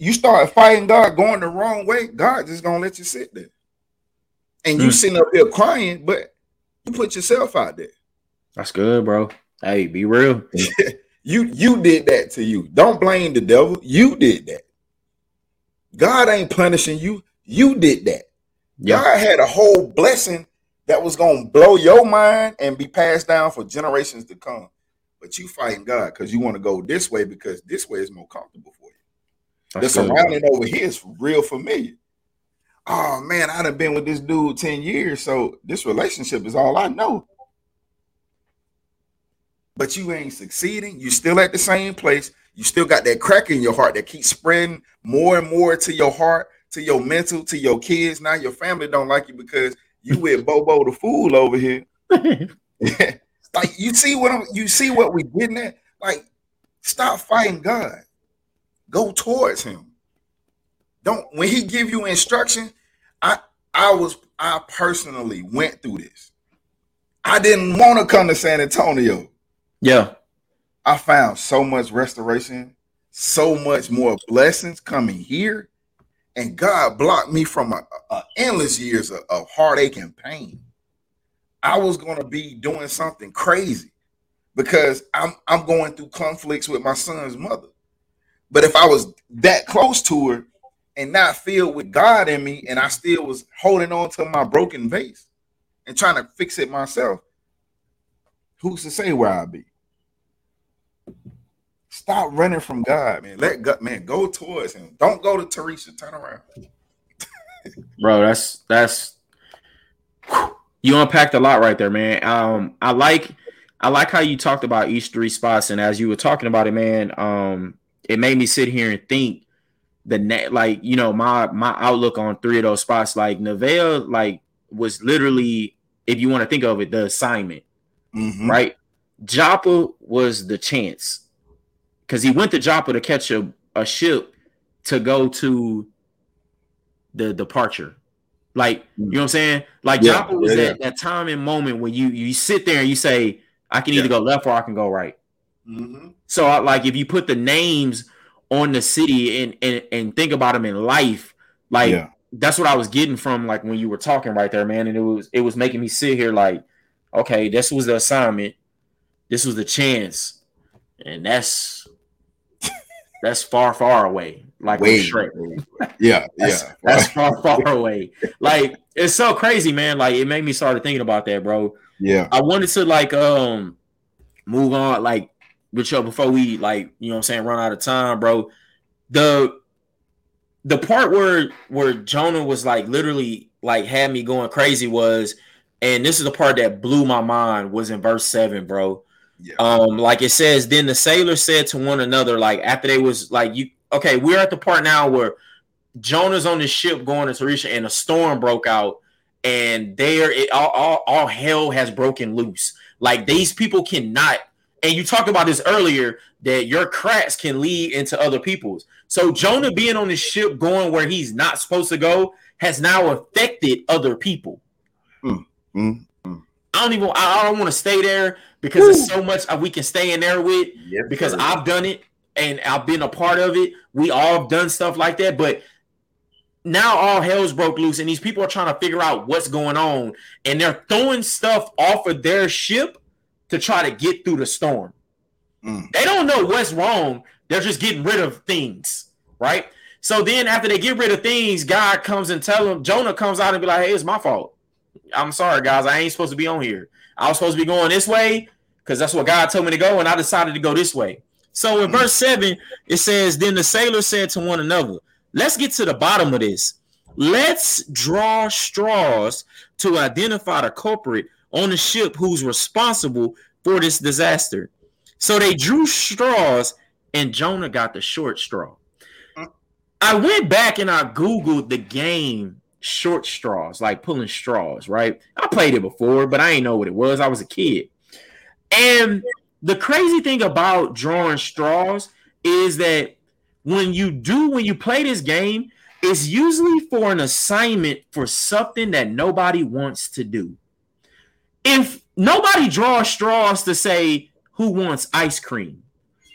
you start fighting God going the wrong way, God just gonna let you sit there. And you Mm. sitting up here crying, but you put yourself out there. That's good, bro. Hey, be real. You you did that to you. Don't blame the devil. You did that. God ain't punishing you. You did that. Yeah. God had a whole blessing that was gonna blow your mind and be passed down for generations to come. But you fighting God because you want to go this way because this way is more comfortable for you. That's the surrounding over here is real familiar. Oh man, I'd have been with this dude 10 years, so this relationship is all I know. But you ain't succeeding, you still at the same place, you still got that crack in your heart that keeps spreading more and more to your heart, to your mental, to your kids. Now your family don't like you because you with Bobo the fool over here. like you see what I'm, you see what we getting at? Like, stop fighting God. Go towards him. Don't when he give you instruction. I I was I personally went through this. I didn't want to come to San Antonio. Yeah. I found so much restoration, so much more blessings coming here, and God blocked me from a, a endless years of, of heartache and pain. I was to be doing something crazy because I'm I'm going through conflicts with my son's mother. But if I was that close to her and not filled with God in me, and I still was holding on to my broken vase and trying to fix it myself, who's to say where I'd be? Stop running from God, man. Let God, man, go towards Him. Don't go to Tarisha. Turn around. bro that's that's you unpacked a lot right there man um i like i like how you talked about each three spots and as you were talking about it man um it made me sit here and think the net like you know my my outlook on three of those spots like Nevea like was literally if you want to think of it the assignment Mhm. right Joppa was the chance because he went to Joppa to catch a, a ship to go to the departure. Like, you know what I'm saying? Like Yeah, Joppa was yeah, that, that time and moment when you you sit there and you say, I can either Yeah. go left or I can go right. Mhm. So I, like if you put the names on the city and and, and think about them in life, like Yeah. that's what I was getting from like when you were talking right there, man. And it was it was making me sit here like, okay, this was the assignment, this was the chance, and that's that's far, far away. Like Way. Yeah. That's, yeah. that's far, far away. Like it's so crazy, man. Like it made me start thinking about that, bro. yeah. I wanted to like um move on, like with you before we like, you know what I'm saying, run out of time, bro. The the part where where Jonah was like literally like had me going crazy was, and this is the part that blew my mind was in verse seven, bro. Yeah. Um, like it says, then the sailors said to one another, like after they was like, you okay, we're at the part now where Jonah's on the ship going to Tarisha, and a storm broke out, and there it all, all all hell has broken loose. Like these people cannot, and you talked about this earlier that your cracks can lead into other people's. So Jonah being on the ship going where he's not supposed to go has now affected other people. Mm. I don't even I I don't want to stay there because there's so much we can stay in there with Yes, because sir. I've done it and I've been a part of it. We all have done stuff like that, but now all hell's broke loose, and these people are trying to figure out what's going on, and they're throwing stuff off of their ship to try to get through the storm. Mm. They don't know what's wrong. They're just getting rid of things, right? So then after they get rid of things, God comes and tell them, Jonah comes out and be like, hey, it's my fault. I'm sorry, guys. I ain't supposed to be on here. I was supposed to be going this way because that's what God told me to go, and I decided to go this way. So in mm. verse 7, it says, Then the sailors said to one another, Let's get to the bottom of this. Let's draw straws to identify the culprit on the ship who's responsible for this disaster. So they drew straws, and Jonah got the short straw. Uh. I went back and I Googled the game short straws, like pulling straws, right? I played it before, but I ain't know what it was. I was a kid. And the crazy thing about drawing straws is that when you do, when you play this game, it's usually for an assignment for something that nobody wants to do. If nobody draws straws to say who wants ice cream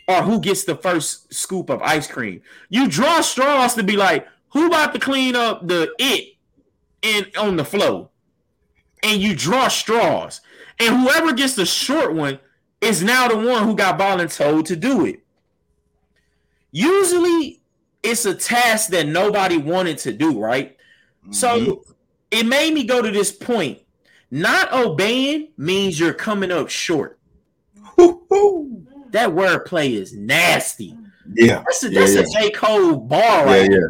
or who gets the first scoop of ice cream, you draw straws to be like, who about to clean up the it in on the flow? And you draw straws. And whoever gets the short one is now the one who got volunteered to do it. Usually, it's a task that nobody wanted to do, right? Mm-hmm. So it made me go to this point. Not obeying means you're coming up short. that wordplay is nasty. Yeah, that's a, that's yeah, yeah. a J Cole bar right yeah, yeah.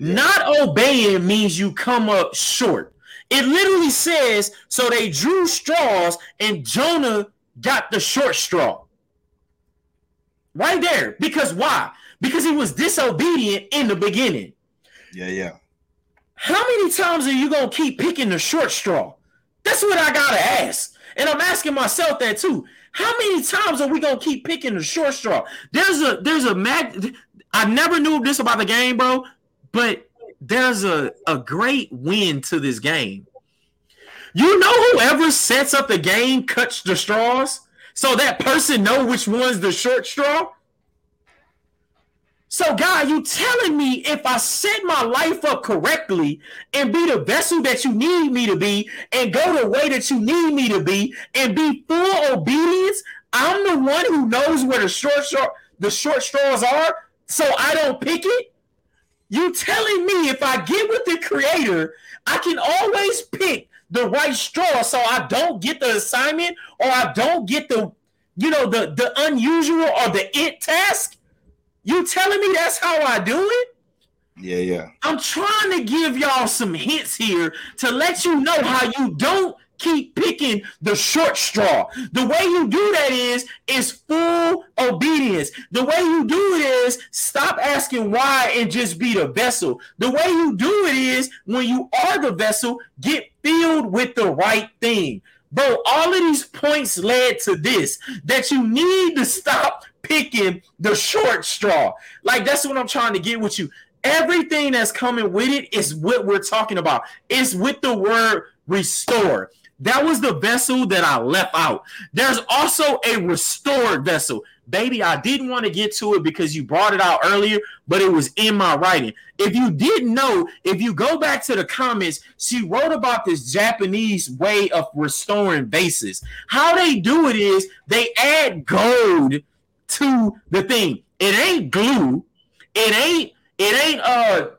Not obeying means you come up short. It literally says so they drew straws and Jonah got the short straw. Right there. Because why? Because he was disobedient in the beginning. Yeah, yeah. How many times are you gonna keep picking the short straw? That's what I gotta ask. And I'm asking myself that too. How many times are we gonna keep picking the short straw? There's a there's a mag. I never knew this about the game, bro. But there's a a great win to this game. You know, whoever sets up the game cuts the straws, so that person know which one's the short straw. So, God, you telling me if I set my life up correctly and be the vessel that you need me to be and go the way that you need me to be and be full obedience, I'm the one who knows where the short straw, the short straws are, so I don't pick it. You telling me if I get with the creator, I can always pick the right straw so I don't get the assignment or I don't get the you know the the unusual or the it task you telling me that's how I do it? Yeah, yeah. I'm trying to give y'all some hints here to let you know how you don't keep picking the short straw. The way you do that is is full obedience. The way you do it is stop asking why and just be the vessel. The way you do it is when you are the vessel, get filled with the right thing. Bro, all of these points led to this that you need to stop picking the short straw. Like that's what I'm trying to get with you. Everything that's coming with it is what we're talking about. It's with the word restore. That was the vessel that I left out. There's also a restored vessel. Baby, I didn't want to get to it because you brought it out earlier, but it was in my writing. If you didn't know, if you go back to the comments, she wrote about this Japanese way of restoring vases. How they do it is they add gold to the thing. It ain't glue. It ain't it ain't uh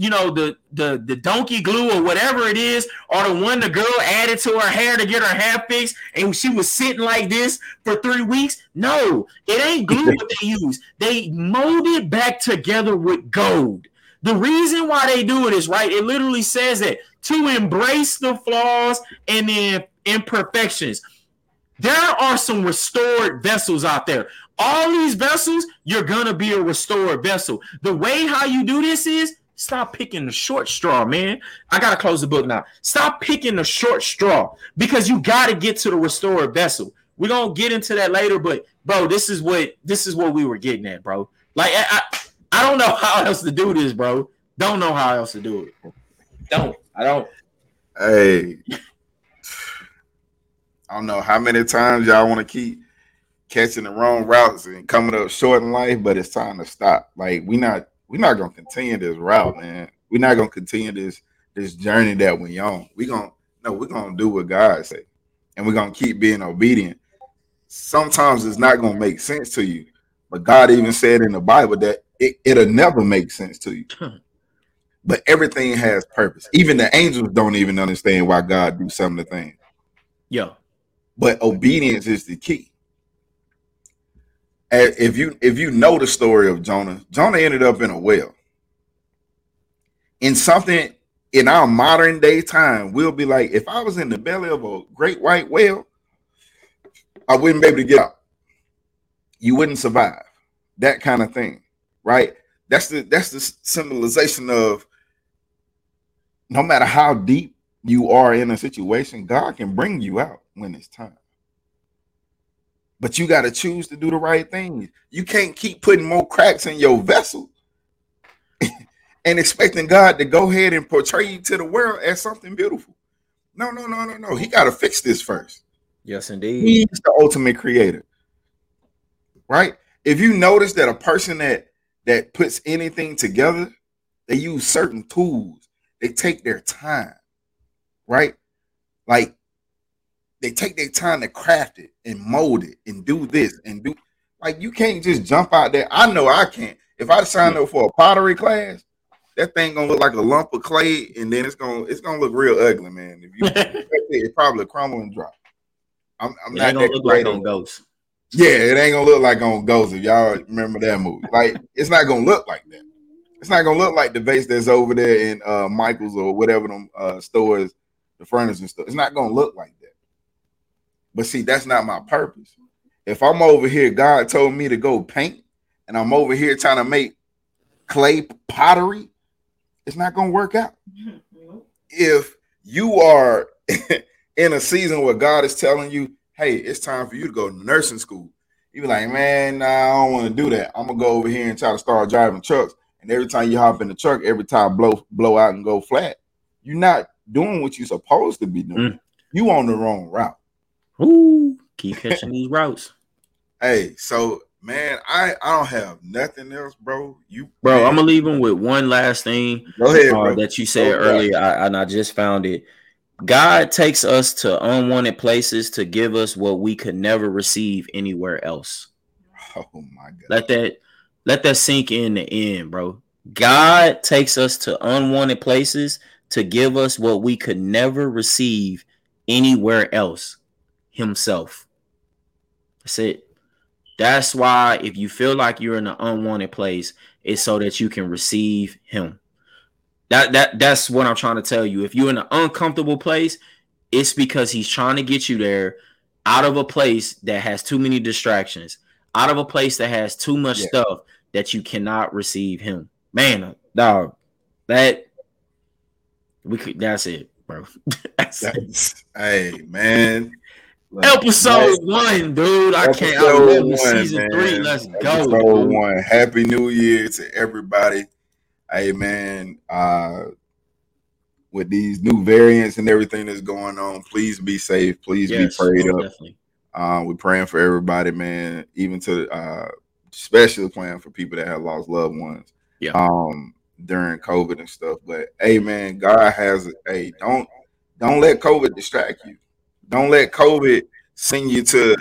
you know the the the donkey glue or whatever it is, or the one the girl added to her hair to get her hair fixed, and she was sitting like this for three weeks. No, it ain't glue what they use. They mold it back together with gold. The reason why they do it is right. It literally says that to embrace the flaws and the imperfections. There are some restored vessels out there. All these vessels, you're gonna be a restored vessel. The way how you do this is Stop picking the short straw, man. I gotta close the book now. Stop picking the short straw because you gotta get to the restored vessel. We're gonna get into that later, but bro, this is what this is what we were getting at, bro. Like I, I, I don't know how else to do this, bro. Don't know how else to do it. Don't. I don't. Hey. I don't know how many times y'all want to keep catching the wrong routes and coming up short in life, but it's time to stop. Like we not we're not gonna continue this route, man. We're not gonna continue this this journey that we on. We're gonna no, we're gonna do what God say, and we're gonna keep being obedient. Sometimes it's not gonna make sense to you, but God even said in the Bible that it, it'll never make sense to you. but everything has purpose. Even the angels don't even understand why God do some of the things. Yeah. But obedience is the key if you if you know the story of Jonah, Jonah ended up in a well. In something in our modern day time, we'll be like, if I was in the belly of a great white whale, I wouldn't be able to get out. You wouldn't survive. That kind of thing, right? That's the that's the symbolization of no matter how deep you are in a situation, God can bring you out when it's time. But you got to choose to do the right thing. You can't keep putting more cracks in your vessel and expecting God to go ahead and portray you to the world as something beautiful. No, no, no, no, no. He got to fix this first. Yes, indeed. He's the ultimate creator. Right? If you notice that a person that that puts anything together, they use certain tools. They take their time. Right? Like they take their time to craft it and mold it and do this and do like you can't just jump out there. I know I can't. If I signed up for a pottery class, that thing gonna look like a lump of clay, and then it's gonna it's gonna look real ugly, man. If you it probably crumble and drop. I'm, I'm not gonna look like on Ghost. Yeah, it ain't gonna look like on Ghost. If y'all remember that movie, like it's not gonna look like that. It's not gonna look like the vase that's over there in uh, Michaels or whatever them uh, stores, the furniture stuff. It's not gonna look like that. But see, that's not my purpose. If I'm over here, God told me to go paint, and I'm over here trying to make clay pottery, it's not gonna work out. If you are in a season where God is telling you, hey, it's time for you to go to nursing school. You be like, man, nah, I don't want to do that. I'm gonna go over here and try to start driving trucks. And every time you hop in the truck, every time blow blow out and go flat, you're not doing what you're supposed to be doing. Mm. You on the wrong route. Ooh, keep catching these routes. Hey, so man, I I don't have nothing else, bro. You, bro, man. I'm gonna leave him with one last thing. Go ahead, uh, that you said earlier, I, and I just found it. God takes us to unwanted places to give us what we could never receive anywhere else. Oh my god! Let that let that sink in the end, bro. God takes us to unwanted places to give us what we could never receive anywhere else himself. That's it. That's why if you feel like you're in an unwanted place, it's so that you can receive him. That that that's what I'm trying to tell you. If you're in an uncomfortable place, it's because he's trying to get you there out of a place that has too many distractions, out of a place that has too much yeah. stuff that you cannot receive him. Man, dog, that we could. That's it, bro. that's, that's it. Hey, man. Episode one, dude. I can't. I one, season man. three. Let's Episode go. one. Happy New Year to everybody. Hey, man. Uh, with these new variants and everything that's going on, please be safe. Please yes, be prayed up. Definitely. Uh, we're praying for everybody, man. Even to uh, especially praying for people that have lost loved ones. Yeah. Um, during COVID and stuff. But hey, man, God has a hey, don't don't let COVID distract you. Don't let COVID send you to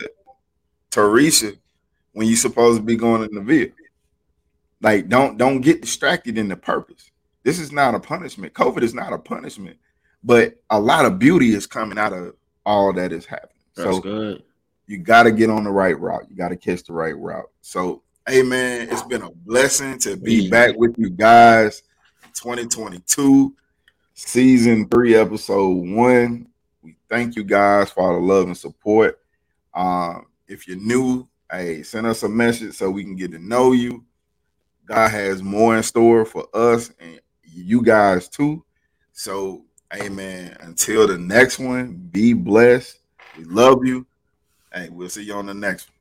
Tarisha when you're supposed to be going in the vehicle. Like, don't don't get distracted in the purpose. This is not a punishment. COVID is not a punishment, but a lot of beauty is coming out of all that is happening. That's so good you got to get on the right route. You got to catch the right route. So, hey, man, it's been a blessing to be back with you guys. 2022, season three, episode one. We thank you guys for all the love and support. Um, if you're new, hey, send us a message so we can get to know you. God has more in store for us and you guys too. So, amen. Until the next one, be blessed. We love you. Hey, we'll see you on the next one.